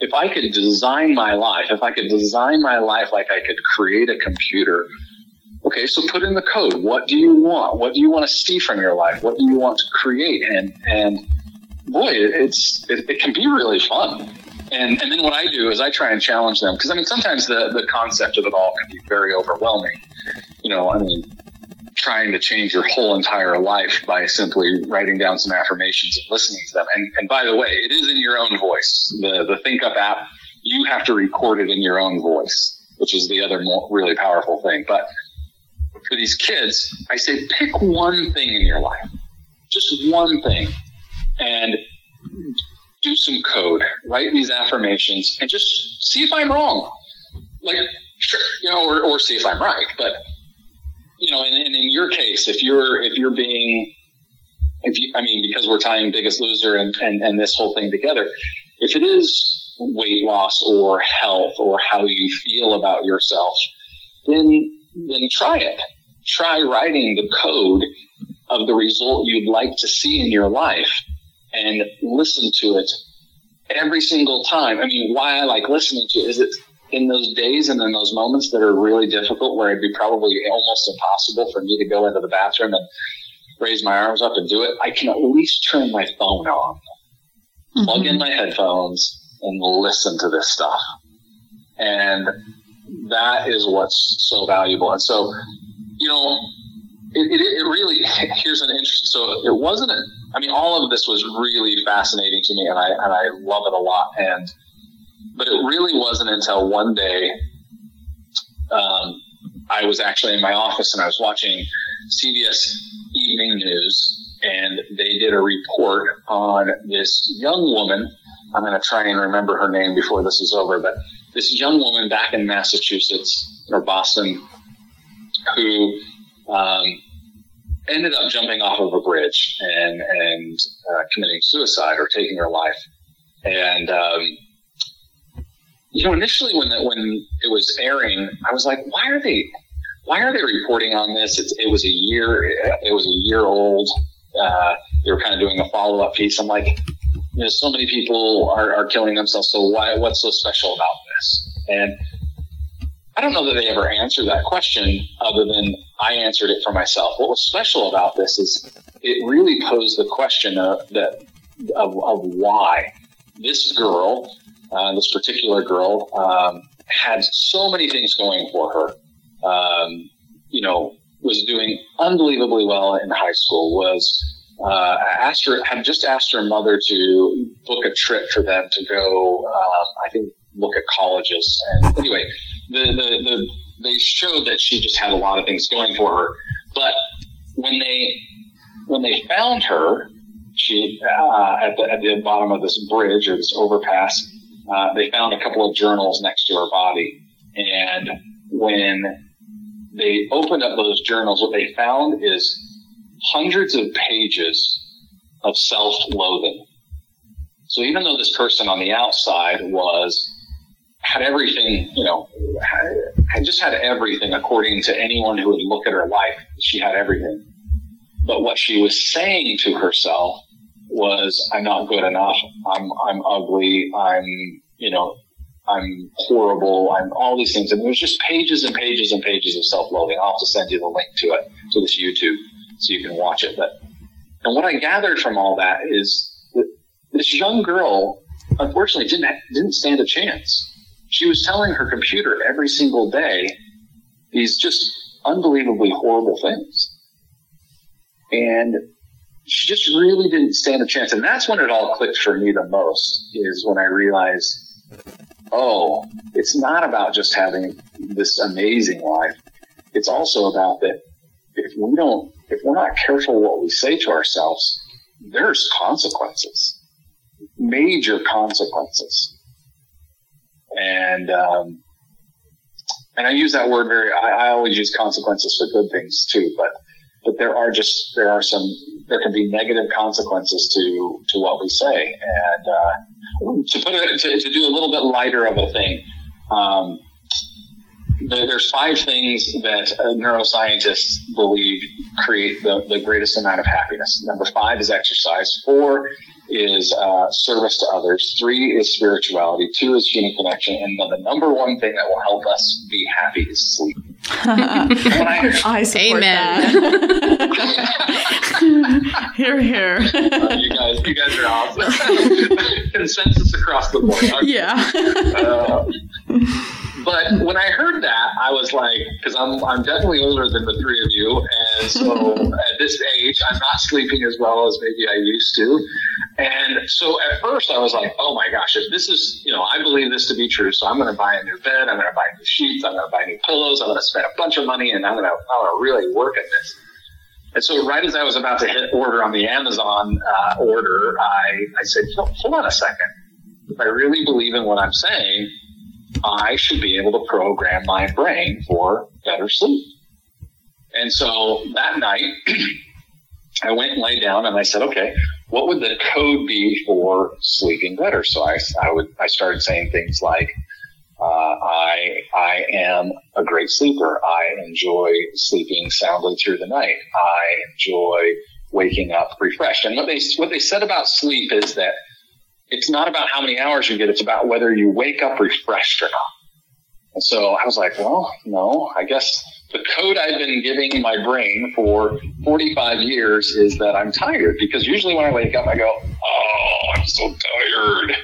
if I could design my life? If I could design my life like I could create a computer. Okay, so put in the code. What do you want? What do you want to see from your life? What do you want to create? And and boy, it's it, it can be really fun. And and then what I do is I try and challenge them because I mean sometimes the the concept of it all can be very overwhelming. You know, I mean, trying to change your whole entire life by simply writing down some affirmations and listening to them. And and by the way, it is in your own voice. The the ThinkUp app, you have to record it in your own voice, which is the other more, really powerful thing. But for these kids, I say pick one thing in your life, just one thing, and do some code, write these affirmations, and just see if I'm wrong. Like, sure, you know, or, or see if I'm right. But you know, and, and in your case, if you're if you're being if you, I mean, because we're tying Biggest Loser and, and, and this whole thing together, if it is weight loss or health or how you feel about yourself, then then try it. Try writing the code of the result you'd like to see in your life and listen to it every single time. I mean, why I like listening to it is it in those days and in those moments that are really difficult where it'd be probably almost impossible for me to go into the bathroom and raise my arms up and do it, I can at least turn my phone on, plug in mm-hmm. my headphones and listen to this stuff. And that is what's so valuable. And so, you know, it, it, it really, <laughs> here's an interesting, so it wasn't, a, I mean, all of this was really fascinating to me and I, and I love it a lot. And, but it really wasn't until one day, um, I was actually in my office and I was watching CBS Evening News, and they did a report on this young woman. I'm going to try and remember her name before this is over, but this young woman back in Massachusetts or Boston who um, ended up jumping off of a bridge and and uh, committing suicide or taking her life. And um, you know, initially when the, when it was airing, I was like, why are they why are they reporting on this? It's, it was a year it was a year old. Uh, they were kind of doing a follow up piece. I'm like, you know, so many people are, are killing themselves. So why? What's so special about this? And I don't know that they ever answered that question other than I answered it for myself. What was special about this is it really posed the question of, that, of, of why this girl, uh, this particular girl, um, had so many things going for her. Um, you know, was doing unbelievably well in high school, was uh, asked her, had just asked her mother to book a trip for them to go, um, I think, look at colleges. And anyway, the, the, the, they showed that she just had a lot of things going for her. But when they, when they found her, she, uh, at the, at the bottom of this bridge or this overpass, uh, they found a couple of journals next to her body. And when they opened up those journals, what they found is hundreds of pages of self-loathing. So even though this person on the outside was had everything, you know, had just had everything according to anyone who would look at her life. She had everything. But what she was saying to herself was I'm not good enough. I'm I'm ugly. I'm you know I'm horrible. I'm all these things. And there's just pages and pages and pages of self-loathing. I'll have to send you the link to it to this YouTube so you can watch it. But and what I gathered from all that is that this young girl unfortunately didn't didn't stand a chance. She was telling her computer every single day these just unbelievably horrible things. And she just really didn't stand a chance. And that's when it all clicked for me the most is when I realized, oh, it's not about just having this amazing life. It's also about that if we don't, if we're not careful what we say to ourselves, there's consequences, major consequences. And, um, and I use that word very, I, I always use consequences for good things too, but, but there are just, there are some, there can be negative consequences to, to what we say. And, uh, to put it, to, to do a little bit lighter of a thing, um, there's five things that neuroscientists believe create the, the greatest amount of happiness. Number five is exercise. Four is uh, service to others. Three is spirituality. Two is human connection. And then the number one thing that will help us be happy is sleep. I, <laughs> I support Amen. that. <laughs> here, here. Uh, you guys, you guys are awesome. <laughs> Consensus across the board. Okay. Yeah. Uh, but when I heard that, I was like, because I'm I'm definitely older than the three of you, and so <laughs> at this age, I'm not sleeping as well as maybe I used to. And so at first, I was like, oh my gosh, if this is, you know, I believe this to be true, so I'm going to buy a new bed, I'm going to buy new sheets, I'm going to buy new pillows, I'm going to spend a bunch of money, and I'm going to I'm going to really work at this. And so, right as I was about to hit order on the Amazon uh, order, I, I said, hold on a second. If I really believe in what I'm saying, I should be able to program my brain for better sleep. And so that night, <clears throat> I went and lay down and I said, okay, what would the code be for sleeping better? So I, I would, I started saying things like, uh, I, I am a great sleeper. I enjoy sleeping soundly through the night. I enjoy waking up refreshed. And what they, what they said about sleep is that it's not about how many hours you get. It's about whether you wake up refreshed or not. And so I was like, well, no, I guess the code I've been giving my brain for 45 years is that I'm tired because usually when I wake up, I go, oh, I'm so tired.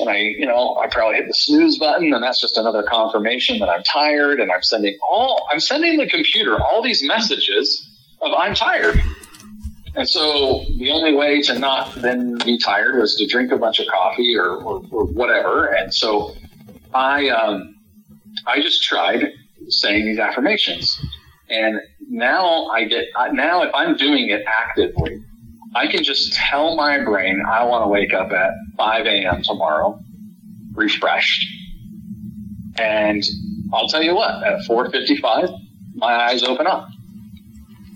And I, you know, I probably hit the snooze button and that's just another confirmation that I'm tired and I'm sending all, I'm sending the computer all these messages of I'm tired. And so the only way to not then be tired was to drink a bunch of coffee or, or, or whatever. And so I, um, I just tried saying these affirmations. And now I get, now if I'm doing it actively, I can just tell my brain I want to wake up at 5 a.m. tomorrow, refreshed. And I'll tell you what, at 4.55, my eyes open up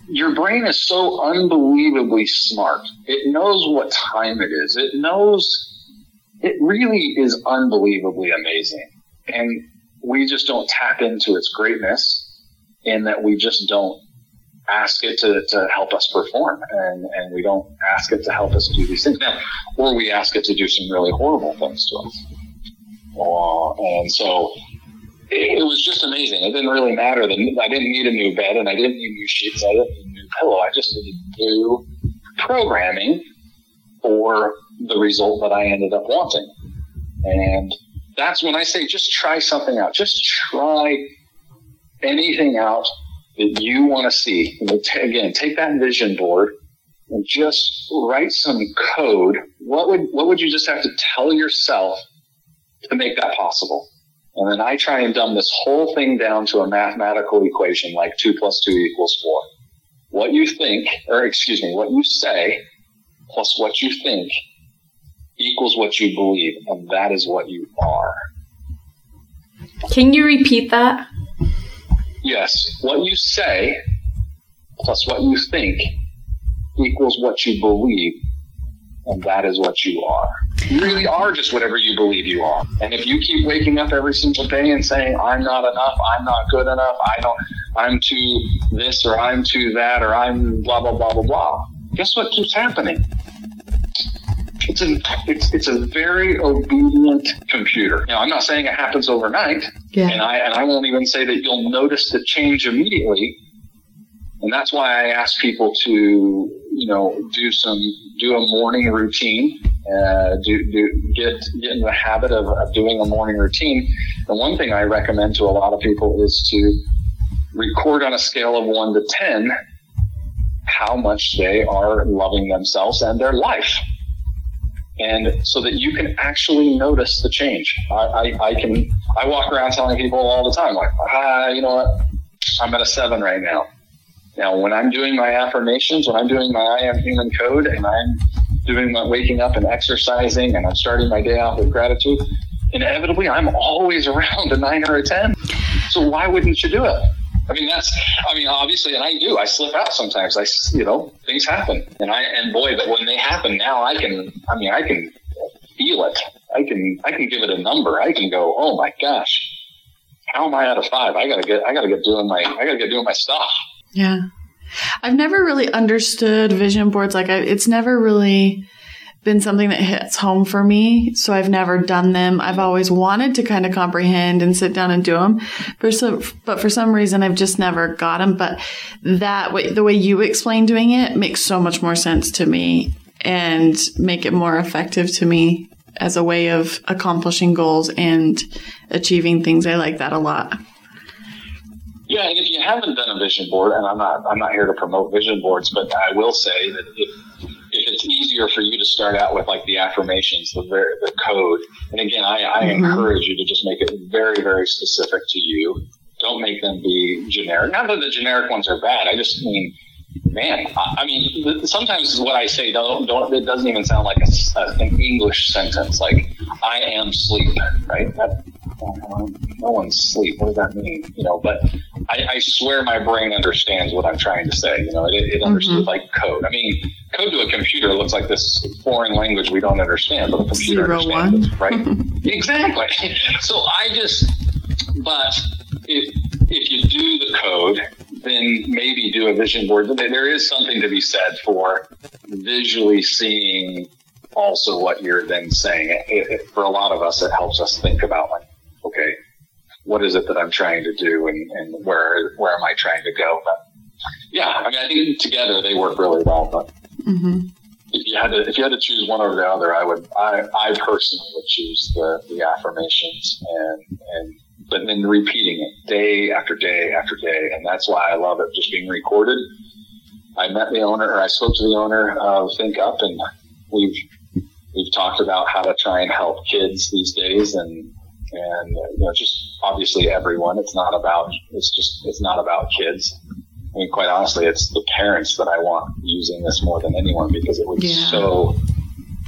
your brain is so unbelievably smart. It knows what time it is. It knows, it really is unbelievably amazing. And we just don't tap into its greatness in that we just don't ask it to, to help us perform and, and we don't ask it to help us do these things now, or we ask it to do some really horrible things to us. Uh, and so it, was just amazing. It didn't really matter. that I didn't need a new bed and I didn't need new sheets. I didn't need a new pillow. I just needed new programming for the result that I ended up wanting. And that's when I say just try something out. Just try anything out that you want to see. Again, take that vision board and just write some code. What would what would you just have to tell yourself to make that possible? And then I try and dumb this whole thing down to a mathematical equation like two plus two equals four. What you think, or excuse me, what you say plus what you think equals what you believe, and that is what you are. Can you repeat that? Yes. What you say plus what you think equals what you believe, and that is what you are. You really are just whatever you believe you are. And if you keep waking up every single day and saying, I'm not enough, I'm not good enough, I don't, I'm too this or I'm too that or I'm blah, blah, blah, blah, blah, guess what keeps happening? it's a it's, it's a very obedient computer. Now, I'm not saying it happens overnight, Yeah. and I and I won't even say that you'll notice the change immediately. And that's why I ask people to, you know, do some do a morning routine, uh, do do get get in the habit of, of doing a morning routine. And one thing I recommend to a lot of people is to record on a scale of one to ten how much they are loving themselves and their life and so that you can actually notice the change. I, I, I can I walk around telling people all the time, like, ah, you know what, I'm at a seven right now. Now, when I'm doing my affirmations, when I'm doing my I am human code, and I'm doing my waking up and exercising, and I'm starting my day off with gratitude, inevitably I'm always around a nine or a ten. So why wouldn't you do it? I mean, that's, I mean, obviously, and I do, I slip out sometimes. I, you know, things happen. And I, and boy, but when they happen now, I can, I mean, I can feel it. I can, I can give it a number. I can go, oh my gosh, how am I out of five? I gotta get, I gotta get doing my, I gotta get doing my stuff. Yeah. I've never really understood vision boards. Like, I, it's never really been something that hits home for me. So I've never done them. I've always wanted to kind of comprehend and sit down and do them. For some, but for some reason, I've just never got them. But that way, the way you explain doing it makes so much more sense to me and make it more effective to me as a way of accomplishing goals and achieving things. I like that a lot. Yeah, and if you haven't done a vision board, and I'm not, I'm not here to promote vision boards, but I will say that if, if it's easier for you to start out with like the affirmations, the ver- the code, and again, I, I mm-hmm. encourage you to just make it very, very specific to you. Don't make them be generic. Not that the generic ones are bad. I just mean, man, I, I mean, sometimes what I say don't, don't it doesn't even sound like a a an English sentence. Like I am sleep, right? That, no one's sleep. What does that mean? You know, but I, I swear my brain understands what I'm trying to say. You know, it, it understands mm-hmm. like code. I mean, code to a computer looks like this foreign language we don't understand, but a computer Zero understands it, right? <laughs> exactly. So I just, but if if you do the code, then maybe do a vision board. There- There is something to be said for visually seeing also what you're then saying. It, it, for a lot of us, it helps us think about like, okay, what is it that I'm trying to do, and, and where where am I trying to go? But yeah, I mean, I think together they work really well. But hmm if you had to if you had to choose one over the other, I would I, I personally would choose the, the affirmations and and but then repeating it day after day after day, and that's why I love it just being recorded. I met the owner, or I spoke to the owner of ThinkUp, and we've we've talked about how to try and help kids these days, and and uh, you know just obviously everyone. It's not about it's just it's not about kids. I mean, quite honestly, it's the parents that I want using this more than anyone because it would Yeah. so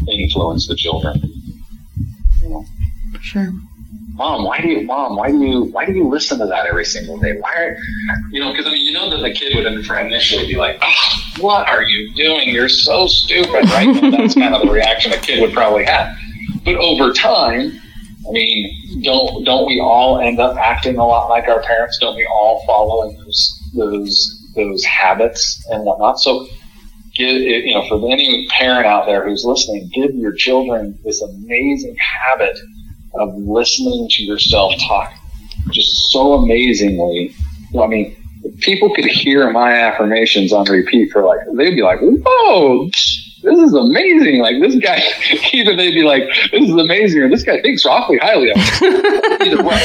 influence the children. You know, sure. mom, why do you, mom, why do you, why do you listen to that every single day? Why, are, you know, because I mean, you know that the kid would initially be like, oh, "What are you doing? You're so stupid!" Right? That's kind of the reaction a kid would probably have. But over time, I mean, don't don't we all end up acting a lot like our parents? Don't we all follow those those those habits and whatnot? So, you know, for any parent out there who's listening, give your children this amazing habit of listening to yourself talk just so amazingly. I mean, people could hear my affirmations on repeat for like, they'd be like, whoa, this is amazing. Like this guy, <laughs> either they'd be like, this is amazing, or this guy thinks awfully highly of me. <laughs> Either way.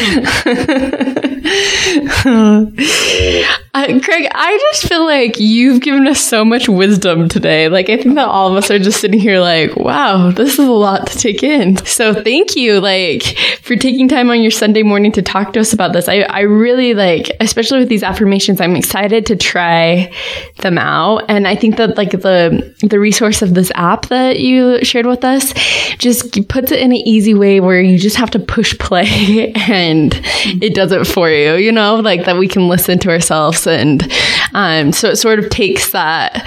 <laughs> Uh, Craig, I just feel like you've given us so much wisdom today. Like, I think that all of us are just sitting here like, wow, this is a lot to take in. So thank you, like, for taking time on your Sunday morning to talk to us about this. I, I really like, especially with these affirmations, I'm excited to try them out. And I think that like the, the resource of this app that you shared with us just puts it in an easy way where you just have to push play <laughs> and it does it for you, you know, like that we can listen to ourselves. And um, so it sort of takes that,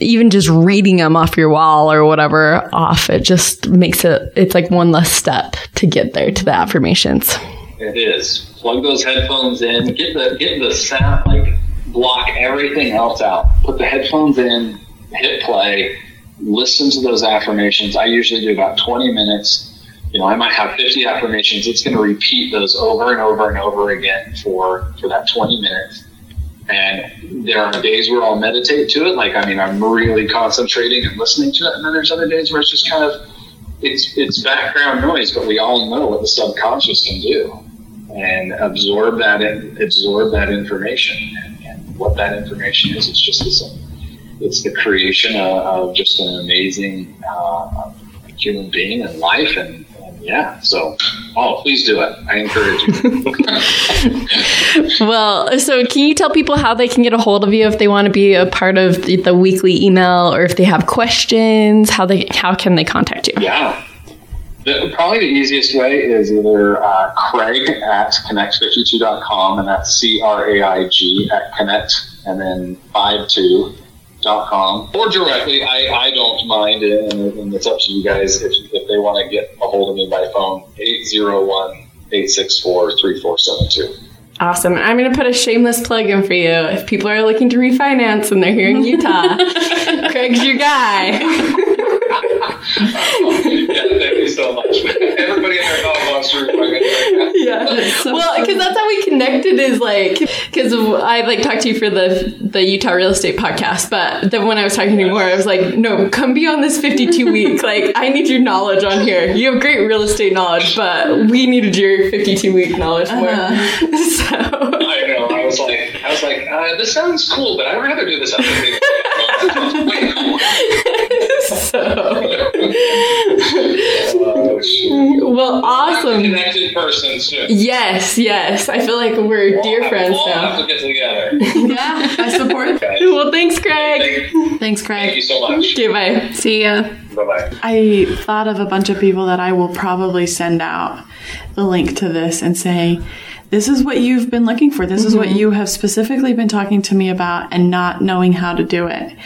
even just reading them off your wall or whatever off, it just makes it, it's like one less step to get there to the affirmations. It is. Plug those headphones in. Get the get the sound like block everything else out. Put the headphones in. Hit play, listen to those affirmations. I usually do about 20 minutes. You know, I might have 50 affirmations. It's going to repeat those over and over and over again for, for that 20 minutes. And there are days where I'll meditate to it. Like, I mean, I'm really concentrating and listening to it. And then there's other days where it's just kind of, it's, it's background noise, but we all know what the subconscious can do and absorb that, absorb that information. And, and what that information is, it's just this, it's the creation of, of just an amazing uh, human being and life and yeah. So, oh, please do it. I encourage you. <laughs> well, so can you tell people how they can get a hold of you if they want to be a part of the, the weekly email or if they have questions? How they how can they contact you? Yeah. The, probably the easiest way is either uh, Craig at connect52.com, and that's C R A I G at connect, and then 52 com or directly. I, I don't mind, and, and it's up to you guys if, if they want to get a hold of me by phone 801 864 3472. Awesome. I'm going to put a shameless plug in for you. If people are looking to refinance and they're here in Utah, <laughs> Craig's your guy. <laughs> <laughs> yeah, thank you so much. <laughs> Everybody in their dog wants to Yeah. So well, because that's how we connected. Is like because I like talked to you for the the Utah real estate podcast, but then when I was talking to you more, I was like, no, come be on this 52 <laughs> week. Like, I need your knowledge on here. You have great real estate knowledge, but we needed your 52 week knowledge more. Uh-huh. <laughs> So I know. I was like, I was like, uh, this sounds cool, but I'd rather do this other thing. So. Well, awesome. Connected person too. Yes, yes. I feel like we're we'll dear have, friends we'll now. Have to get together. <laughs> yeah, I support it. Okay. Well, thanks, Craig. Thank, thanks, Craig. Thank you so much. Okay, bye. See ya. Bye bye. I thought of a bunch of people that I will probably send out the link to this and say, this is what you've been looking for. This mm-hmm. is what you have specifically been talking to me about and not knowing how to do it.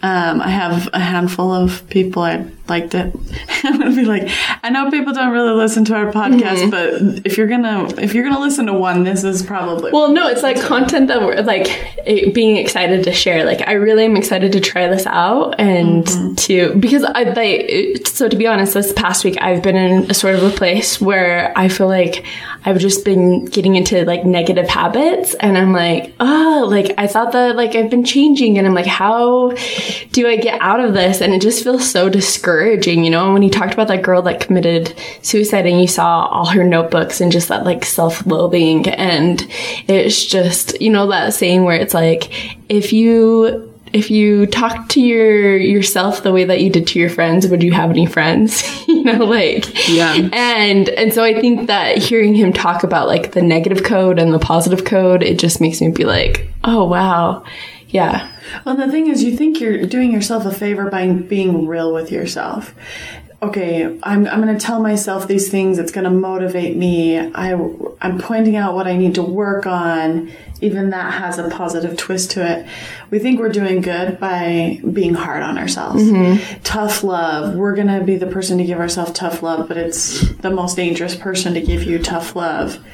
Um, I have a handful of people I'd like to. <laughs> I'm gonna be like, I know people don't really listen to our podcast, mm-hmm. but if you're gonna if you're gonna listen to one, this is probably. Well, no, it's like content that we're like it, being excited to share. Like, I really am excited to try this out and mm-hmm. to because I like. So to be honest, this past week I've been in a sort of a place where I feel like I've just been getting into like negative habits, and I'm like, oh, like I thought that like I've been changing, and I'm like, how do I get out of this? And it just feels so discouraging, you know? when he talked about that girl that committed suicide and you saw all her notebooks and just that like self loathing. And it's just, you know, that saying where it's like, if you if you talk to your yourself the way that you did to your friends would you have any friends <laughs> you know like yeah and and so i think that hearing him talk about like the negative code and the positive code it just makes me be like oh wow yeah well, the thing is, you think you're doing yourself a favor by being real with yourself. Okay, I'm, I'm going to tell myself these things. It's going to motivate me. I, I'm pointing out what I need to work on. Even that has a positive twist to it. We think we're doing good by being hard on ourselves. Mm-hmm. Tough love. We're going to be the person to give ourselves tough love, but it's the most dangerous person to give you tough love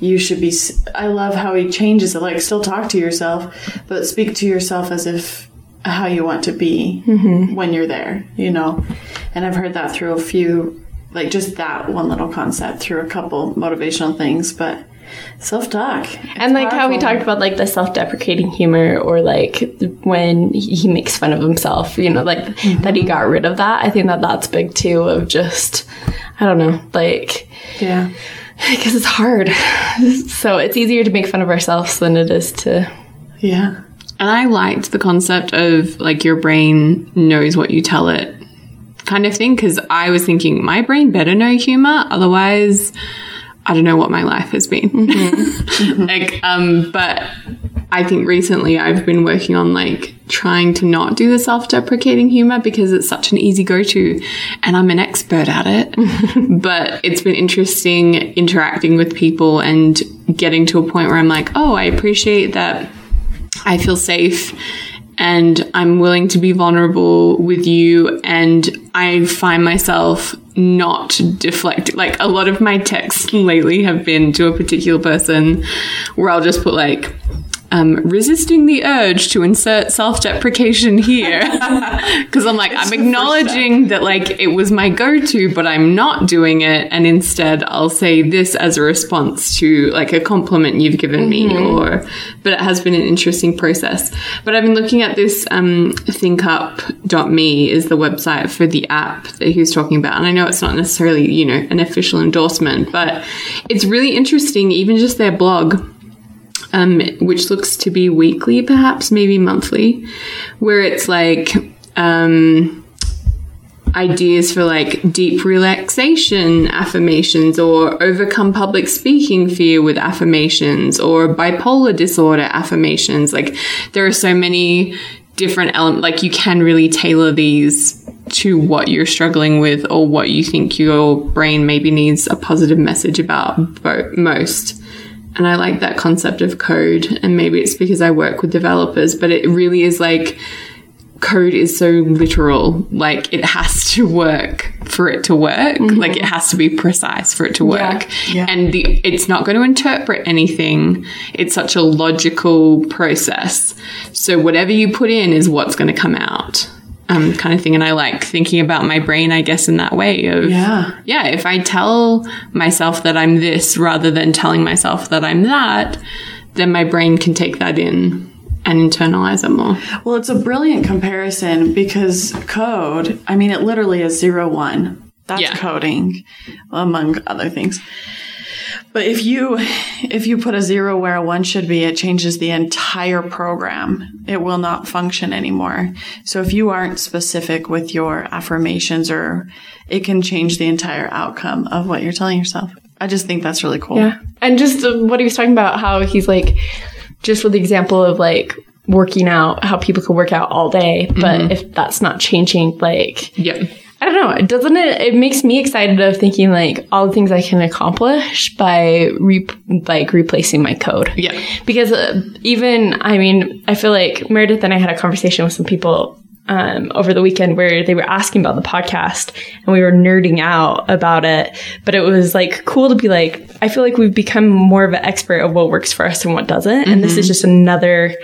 you should be i love how he changes it like still talk to yourself but speak to yourself as if how you want to be mm-hmm. when you're there you know and i've heard that through a few like just that one little concept through a couple motivational things but self-talk and like powerful. how we talked about like the self-deprecating humor or like when he makes fun of himself you know like mm-hmm. that he got rid of that i think that that's big too of just i don't know like yeah <laughs> because it's hard. <laughs> so it's easier to make fun of ourselves than it is to. Yeah. And I liked the concept of like your brain knows what you tell it kind of thing because I was thinking my brain better know humor, otherwise, I don't know what my life has been. Mm-hmm. <laughs> like, um, but I think recently I've been working on like trying to not do the self deprecating humor because it's such an easy go to and I'm an expert at it. <laughs> but it's been interesting interacting with people and getting to a point where I'm like, oh, I appreciate that I feel safe and I'm willing to be vulnerable with you. And I find myself not deflect. Like a lot of my texts lately have been to a particular person where I'll just put like, um, resisting the urge to insert self-deprecation here. <laughs> Because I'm like I'm acknowledging that like it was my go-to, but I'm not doing it, and instead I'll say this as a response to like a compliment you've given me, or but it has been an interesting process. But I've been looking at this um, ThinkUp.me is the website for the app that he was talking about, and I know it's not necessarily you know an official endorsement, but it's really interesting, even just their blog um, which looks to be weekly, perhaps maybe monthly, where it's like um, ideas for like deep relaxation affirmations, or overcome public speaking fear with affirmations, or bipolar disorder affirmations. Like there are so many different elements. Like you can really tailor these to what you're struggling with or what you think your brain maybe needs a positive message about most. And I like that concept of code. And maybe it's because I work with developers, but it really is like code is so literal. Like it has to work for it to work. Mm-hmm. Like it has to be precise for it to work. Yeah. And the it's not going to interpret anything. It's such a logical process. So whatever you put in is what's going to come out. Um, kind of thing. And I like thinking about my brain, I guess, in that way of Yeah. yeah, if I tell myself that I'm this rather than telling myself that I'm that, then my brain can take that in and internalize it more. Well, it's a brilliant comparison because code, I mean, it literally is zero one. That's Yeah. coding, among other things. But if you if you put a zero where a one should be, it changes the entire program. It will not function anymore. So if you aren't specific with your affirmations or it can change the entire outcome of what you're telling yourself. I just think that's really cool. Yeah. And just uh, what he was talking about, how he's like, just with the example of like working out, how people can work out all day, but if that's not changing, like, Yeah. I don't know, doesn't it? It makes me excited of thinking like all the things I can accomplish by re- like replacing my code. Yeah. Because uh, even, I mean, I feel like Meredith and I had a conversation with some people um, over the weekend where they were asking about the podcast and we were nerding out about it. But it was like cool to be like, I feel like we've become more of an expert of what works for us and what doesn't. And this is just another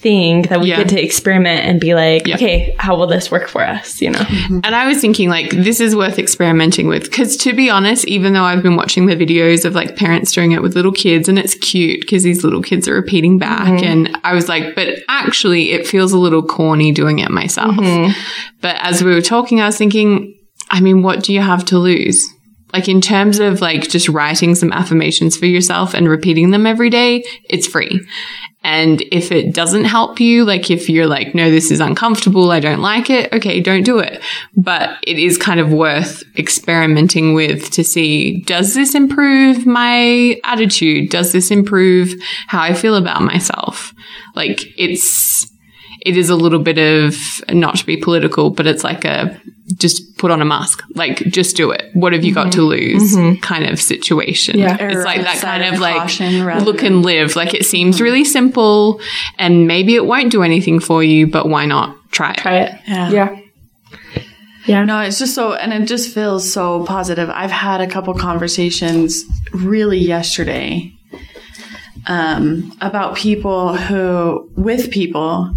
thing that we Yeah. get to experiment and be like, Yeah. okay, how will this work for us? You know? Mm-hmm. And I was thinking, like, this is worth experimenting with. Because to be honest, even though I've been watching the videos of like parents doing it with little kids, and it's cute because these little kids are repeating back. Mm-hmm. And I was like, but actually, it feels a little corny doing it myself. Mm-hmm. But as we were talking, I was thinking, I mean, what do you have to lose? Like, in terms of like just writing some affirmations for yourself and repeating them every day, it's free. And if it doesn't help you, like if you're like, no, this is uncomfortable, I don't like it, okay, don't do it. But it is kind of worth experimenting with to see, does this improve my attitude? Does this improve how I feel about myself? Like it's, it is a little bit of not to be political, but it's like a just put on a mask, like just do it. What have you got to mm-hmm. lose mm-hmm. kind of situation? Yeah. It's like that kind of of like look and live. Like it seems mm-hmm. really simple and maybe it won't do anything for you, but why not try it? Try it. Yeah. Yeah. Yeah. No, it's just so, and it just feels so positive. I've had a couple conversations really yesterday um, about people who, with people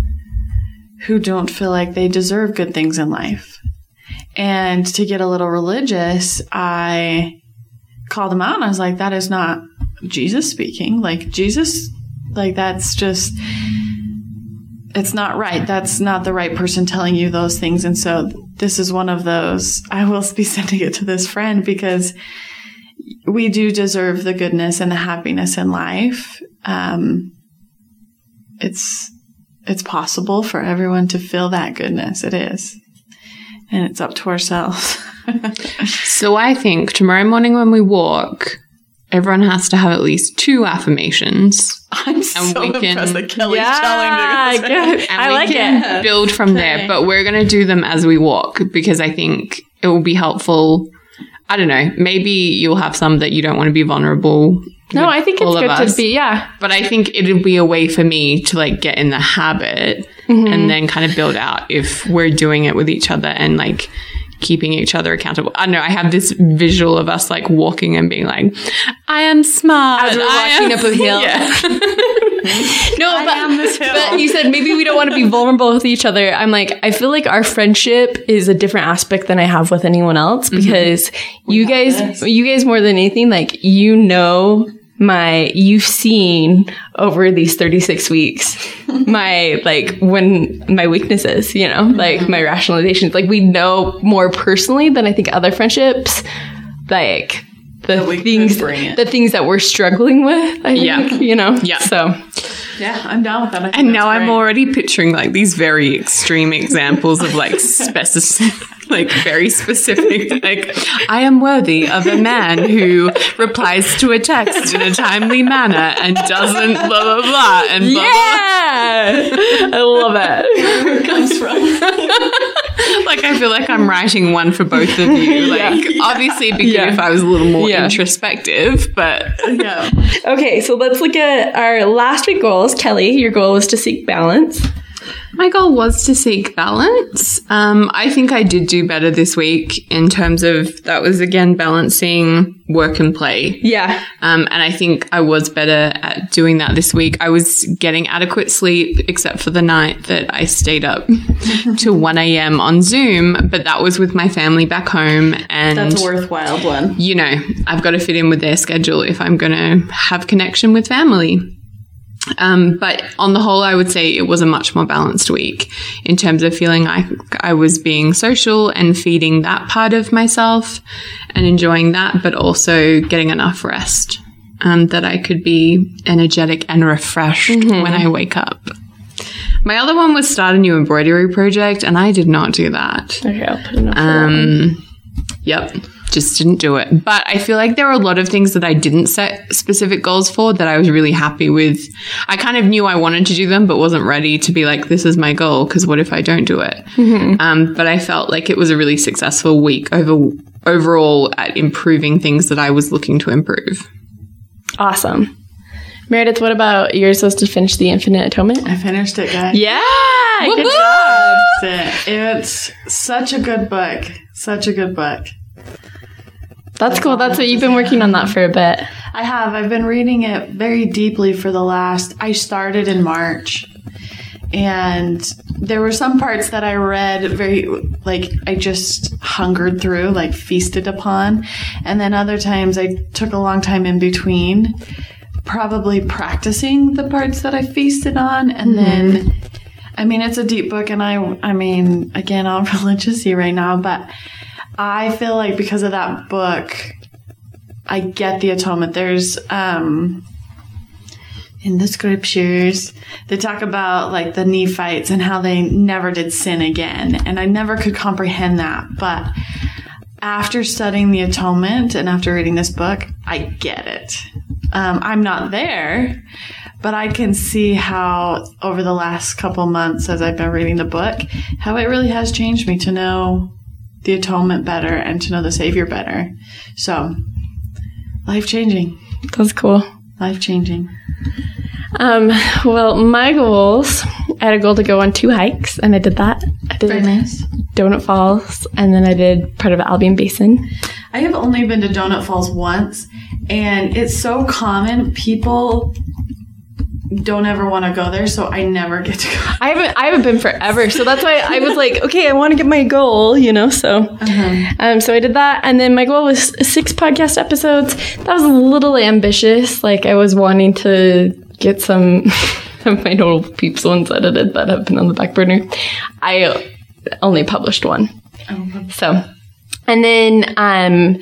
who don't feel like they deserve good things in life. And to get a little religious, I called them out and I was like, that is not Jesus speaking. Like, Jesus, like, that's just, it's not right. That's not the right person telling you those things. And so this is one of those. I will be <laughs> sending it to this friend because we do deserve the goodness and the happiness in life. Um, it's it's possible for everyone to feel that goodness. It is, and it's up to ourselves. <laughs> So I think tomorrow morning when we walk, everyone has to have at least two affirmations. I'm so we can- impressed that Kelly's Yeah, challenging us. good. And I we like can it. build from there. But we're going to do them as we walk because I think it will be helpful. I don't know. Maybe you'll have some that you don't want to be vulnerable. No, I think it's of good to be, yeah. But I think it'll be a way for me to like get in the habit and mm-hmm. then kind of build out if we're doing it with each other and like keeping each other accountable. I don't know. I have this visual of us like walking and being like, I am smart. As we're walking am-" up a hill. <laughs> Yeah. <laughs> no, I but, am this hill. but you said maybe we don't want to be vulnerable with each other. I'm like, I feel like our friendship is a different aspect than I have with anyone else mm-hmm. because you guys, this. you guys more than anything, like you know my, you've seen over these 36 weeks <laughs> my like when my weaknesses, you know, like my mm-hmm. rationalizations. Like we know more personally than I think other friendships, like. The we could things, the things that we're struggling with, I Yeah. think, <laughs> you know. Yeah. So yeah, I'm down with that. And that's now I'm already picturing like these very extreme examples of like <laughs> specific, like very specific, like I am worthy of a man who replies to a text in a timely manner and doesn't blah blah blah and blah, blah. Yeah, I love it. where it comes from. <laughs> Like I feel like I'm writing one for both of you. Like obviously it'd be good Yeah. if I was a little more Yeah. introspective, but yeah. Okay, so let's look at our last week goals. Kelly, your goal was to seek balance. My goal was to seek balance. Um, I think I did do better this week in terms of that was again balancing work and play. Yeah, Um, and I think I was better at doing that this week. I was getting adequate sleep, except for the night that I stayed up <laughs> to 1 a.m. on Zoom, but that was with my family back home. And That's a worthwhile one. you know, I've got to fit in with their schedule if I'm going to have connection with family. Um, but on the whole, I would say it was a much more balanced week in terms of feeling like I was being social and feeding that part of myself and enjoying that, but also getting enough rest um, that I could be energetic and refreshed when I wake up. My other one was start a new embroidery project, and I did not do that. okay, I'll put enough. Um, yep, just didn't do it. But I feel like there were a lot of things that I didn't set specific goals for that I was really happy with. I kind of knew I wanted to do them, but wasn't ready to be like, this is my goal, because what if I don't do it? Um, but I felt like it was a really successful week over overall at improving things that I was looking to improve. awesome. Meredith, what about yours was to finish the Infinite Atonement? I finished it, guys. Yeah, good Woo-hoo! job. It's such a good book. Such a good book. That's cool. That's what you've been working on that for a bit. I have. I've been reading it very deeply for the last. I started in March, and there were some parts that I read very like I just hungered through, like feasted upon, and then other times I took a long time in between, probably practicing the parts that I feasted on, and mm-hmm. then. I mean, it's a deep book, and I, I mean, again, all <laughs> religiously right now, but I feel like because of that book, I get the atonement. There's um in the scriptures they talk about like the Nephites and how they never did sin again, and I never could comprehend that. But after studying the atonement and after reading this book, I get it. Um, I'm not there, but I can see how over the last couple months as I've been reading the book, how it really has changed me to know the atonement better and to know the Savior better. So, life changing. That's cool. Life changing. Um, well, my goals, I had a goal to go on two hikes, and I did that. I did nice. Donut Falls, and then I did part of Albion Basin. I have only been to Donut Falls once, and it's so common. People don't ever want to go there, so I never get to go. I haven't I haven't been forever, so that's why I was like, okay, I want to get my goal, you know. So, um, so I did that, and then my goal was six podcast episodes. That was a little ambitious. Like I was wanting to get some <laughs> of my total peeps ones edited that have been on the back burner. I only published one, so, and then um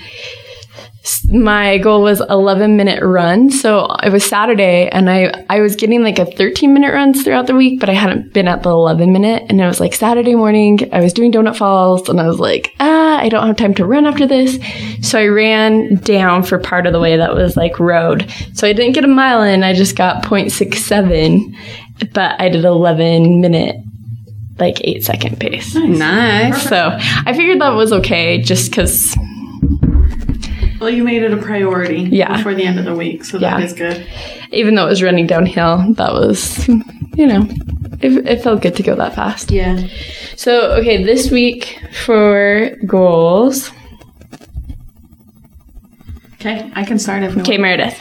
my goal was 11 minute run. So it was Saturday and I, I was getting like a 13 minute runs throughout the week, but I hadn't been at the 11 minute. And it was like Saturday morning. I was doing Donut Falls and I was like, ah, I don't have time to run after this. So I ran down for part of the way that was like road. So I didn't get a mile in. I just got 0.67, but I did 11 minute, like eight second pace. Nice. So I figured that was okay just because Well, you made it a priority Yeah. before the end of the week, so that Yeah. is good. even though it was running downhill, that was, you know, it, it felt good to go that fast. Yeah. So, okay, this week for goals. Okay, I can start if we Okay. Meredith.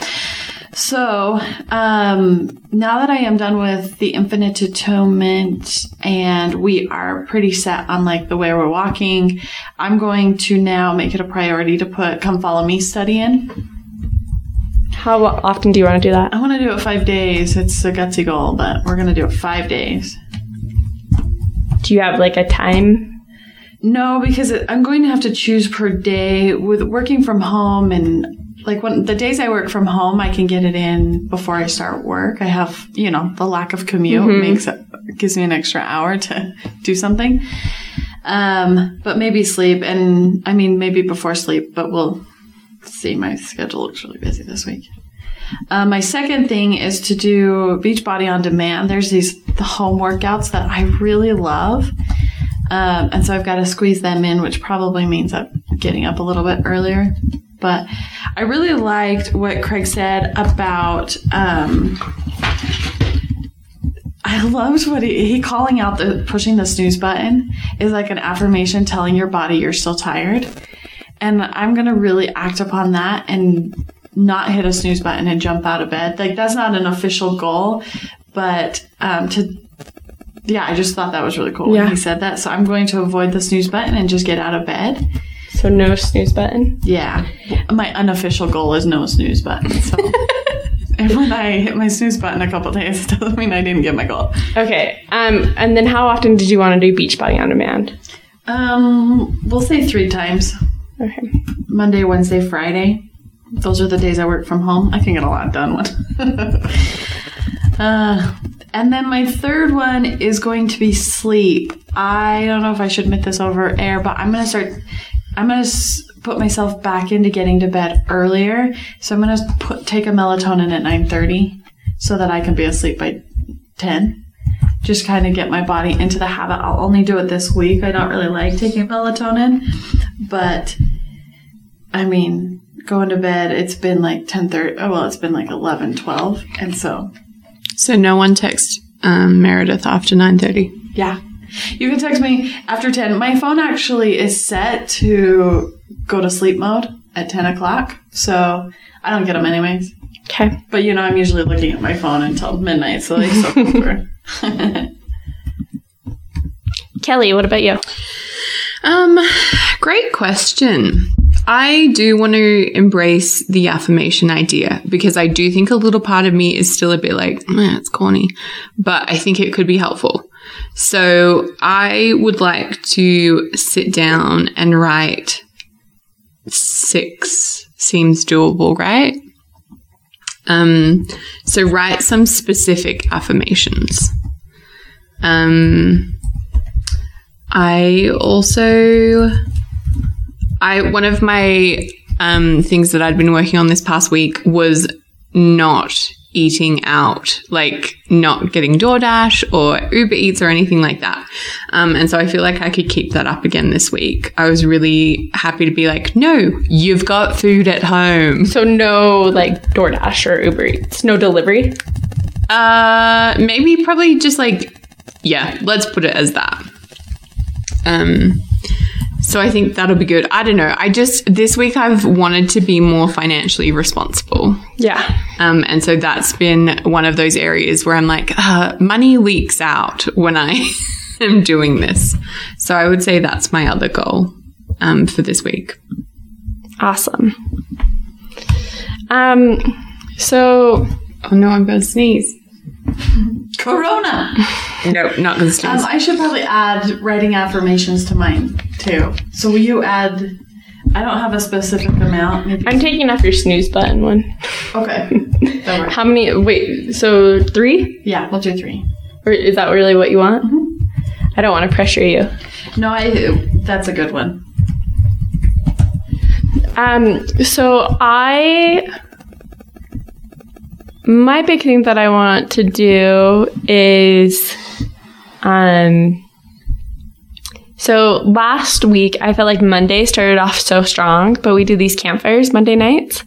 So, um, now that I am done with the Infinite Atonement and we are pretty set on like the way we're walking, I'm going to now make it a priority to put Come Follow Me study in. How often do you want to do that? I want to do it five days. It's a gutsy goal, but we're going to do it five days. Do you have like a time? No, because I'm going to have to choose per day with working from home and like when the days I work from home, I can get it in before I start work. I have, you know, the lack of commute makes it gives me an extra hour to do something. Um, but maybe sleep and I mean maybe before sleep, but we'll see. My schedule looks really busy this week. Uh, my second thing is to do Beachbody on demand. There's these the home workouts that I really love. Um, and so I've got to squeeze them in, which probably means I'm getting up a little bit earlier. But I really liked what Craig said about. Um, I loved what he, he calling out the pushing the snooze button is like an affirmation telling your body you're still tired. And I'm going to really act upon that and not hit a snooze button and jump out of bed. Like that's not an official goal, but um, to yeah, I just thought that was really cool Yeah. when he said that. So I'm going to avoid the snooze button and just get out of bed. So no snooze button. Yeah, my unofficial goal is no snooze button. So. <laughs> And when I hit my snooze button a couple days, it doesn't mean I didn't get my goal. Okay. Um, and then how often did you want to do Beachbody on demand? Um, we'll say three times: Okay. Monday, Wednesday, Friday. Those are the days I work from home. I can get a lot done. One. <laughs> uh, and then my third one is going to be sleep. I don't know if I should admit this over air, but I'm gonna start. I'm gonna s- put myself back into getting to bed earlier. So I'm gonna put take a melatonin at 9:30 so that I can be asleep by 10. Just kind of get my body into the habit. I'll only do it this week. I don't really like taking melatonin, but I mean, going to bed, it's been like 10:30. Oh, well, it's been like 11, 12. And so, So no one text um, Meredith after nine thirty. yeah. You can text me after 10. My phone actually is set to go to sleep mode at 10 o'clock. So I don't get them anyways. Okay. But you know, I'm usually looking at my phone until midnight. So they soak over. Kelly, what about you? Um, great question. I do want to embrace the affirmation idea because I do think a little part of me is still a bit like, "Meh, it's corny, but I think it could be helpful. So I would like to sit down and write six seems doable, right? Um, so write some specific affirmations. Um, I also, I one of my um, things that I'd been working on this past week was not eating out, like not getting DoorDash or Uber Eats or anything like that. Um, and so I feel like I could keep that up again this week. I was really happy to be like, no, you've got food at home. So no like DoorDash or Uber Eats, no delivery. Uh, maybe probably just like, yeah, let's put it as that. Um, so I think that'll be good. I don't know. I just this week I've wanted to be more financially responsible. Yeah. Um, and so that's been one of those areas where I'm like, uh, money leaks out when I <laughs> am doing this. So I would say that's my other goal um, for this week. Awesome. Um. So Oh no, I'm going to sneeze. <laughs> Corona. <laughs> No, not going to. Um, I should probably add writing affirmations to mine too. So will you add? I don't have a specific amount. Maybe. I'm taking off your snooze button one. okay. <laughs> That works. How many? Wait. So three? Yeah, we'll do three. Or is that really what you want? I don't want to pressure you. No, I. That's a good one. Um, so I my big thing that I want to do is um so last week I felt like Monday started off so strong, but we do these campfires Monday nights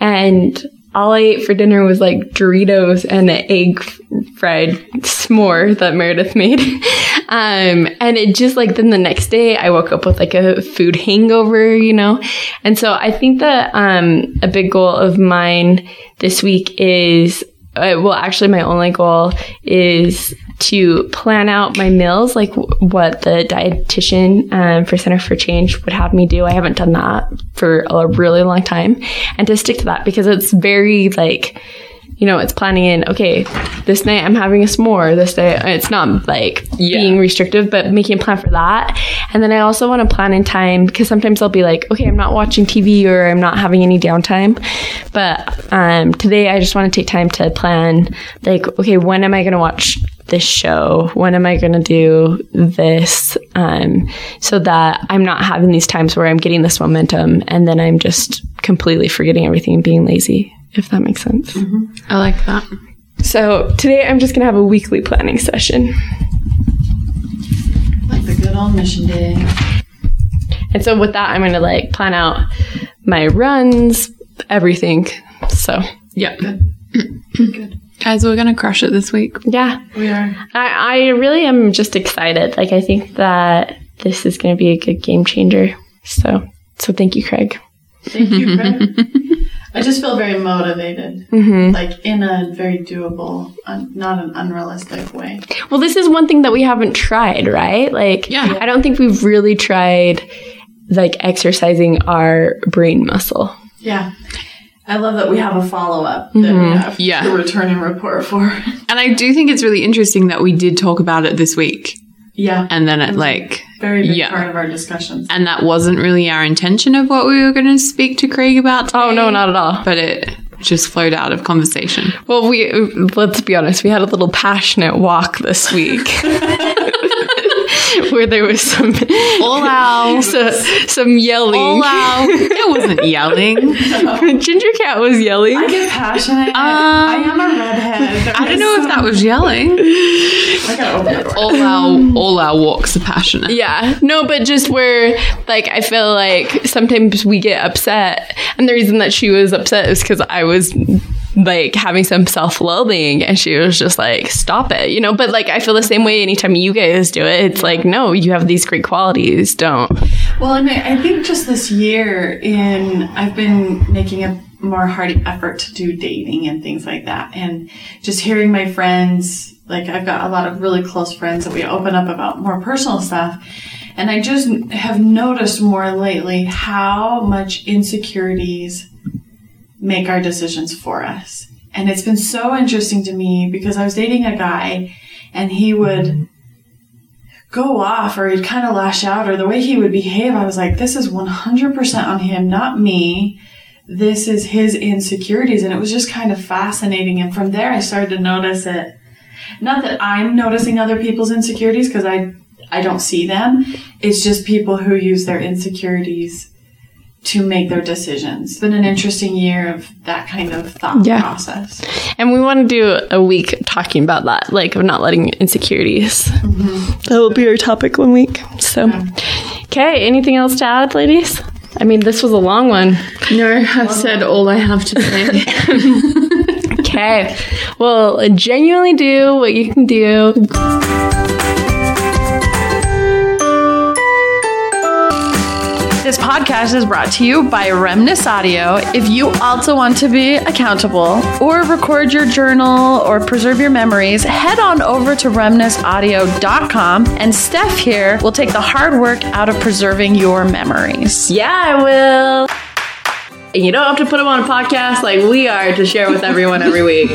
and all I ate for dinner was like Doritos and an egg fried s'more that Meredith made. <laughs> Um, and it just like then the next day I woke up with like a food hangover, you know? And so I think that um, a big goal of mine this week is uh, well, actually, my only goal is to plan out my meals, like w- what the dietitian um, for Center for Change would have me do. I haven't done that for a really long time, and to stick to that because it's very like you know, it's planning in, okay, this night I'm having a s'more. This day, it's not like Yeah. being restrictive, but making a plan for that. And then I also want to plan in time because sometimes I'll be like, okay, I'm not watching TV or I'm not having any downtime. But um, today I just want to take time to plan, like, okay, when am I going to watch this show? When am I going to do this? Um, so that I'm not having these times where I'm getting this momentum and then I'm just completely forgetting everything and being lazy, if that makes sense. Mm-hmm. I like that. So today I'm just going to have a weekly planning session. Like the good old mission day. And so with that, I'm going to like plan out my runs, everything. So Yeah. Good. <clears throat> Guys, we're going to crush it this week. yeah, We are. I, I really am just excited. Like I think that this is going to be a good game changer. So, so thank you, Craig. Thank you, Craig. I just feel very motivated, hmm like in a very doable, un- not an unrealistic way. Well, this is one thing that we haven't tried, right? Like, Yeah. I don't think we've really tried like exercising our brain muscle. Yeah. I love that we have a follow up that Mhm. we have Yeah. to return and report for. And I do think it's really interesting that we did talk about it this week. Yeah. And then it like, Very big Yeah. part of our discussions. and that wasn't really our intention of what we were going to speak to Craig about. Oh no, not at all. But it just flowed out of conversation. Well, we let's be honest. We had a little passionate walk this week, <laughs> <laughs> where there was some All <laughs> out. so, some yelling. All. <laughs> It wasn't yelling. Ginger Cat was yelling. I get passionate. Um, I am a redhead. I don't know if that was yelling. I gotta open the. All our all our walks are passionate. Yeah, no, but just where like I feel like sometimes we get upset, and the reason that she was upset is because I was like having some self-loathing, and she was just like, "Stop it," you know. But like I feel the same way anytime you guys do it. It's like, no, you have these great qualities. Don't. Well, and I think just this year, in I've been making a more hearty effort to do dating and things like that, and just hearing my friends. Like I've got a lot of really close friends that we open up about more personal stuff, and I just have noticed more lately how much insecurities make our decisions for us. And it's been so interesting to me because I was dating a guy, and he would go off or he'd kind of lash out or the way he would behave, I was like, this is 100% on him, not me. This is his insecurities. And it was just kind of fascinating. And from there, I started to notice it. Not that I'm noticing other people's insecurities because I, I don't see them. It's just people who use their insecurities to make their decisions. It's been an interesting year of that kind of thought Yeah. process. And we want to do a week talking about that, like of not letting insecurities. That mm-hmm. <laughs> will be our topic one week. So, okay. Anything else to add, ladies? I mean, this was a long one. No, I've said all I have to say. <laughs> Okay. Well, genuinely do what you can do. This podcast is brought to you by Remnus Audio. If you also want to be accountable or record your journal or preserve your memories, head on over to remnusaudio.com and Steph here will take the hard work out of preserving your memories. Yeah, I will. And you don't have to put them on a podcast like we are to share with everyone every week.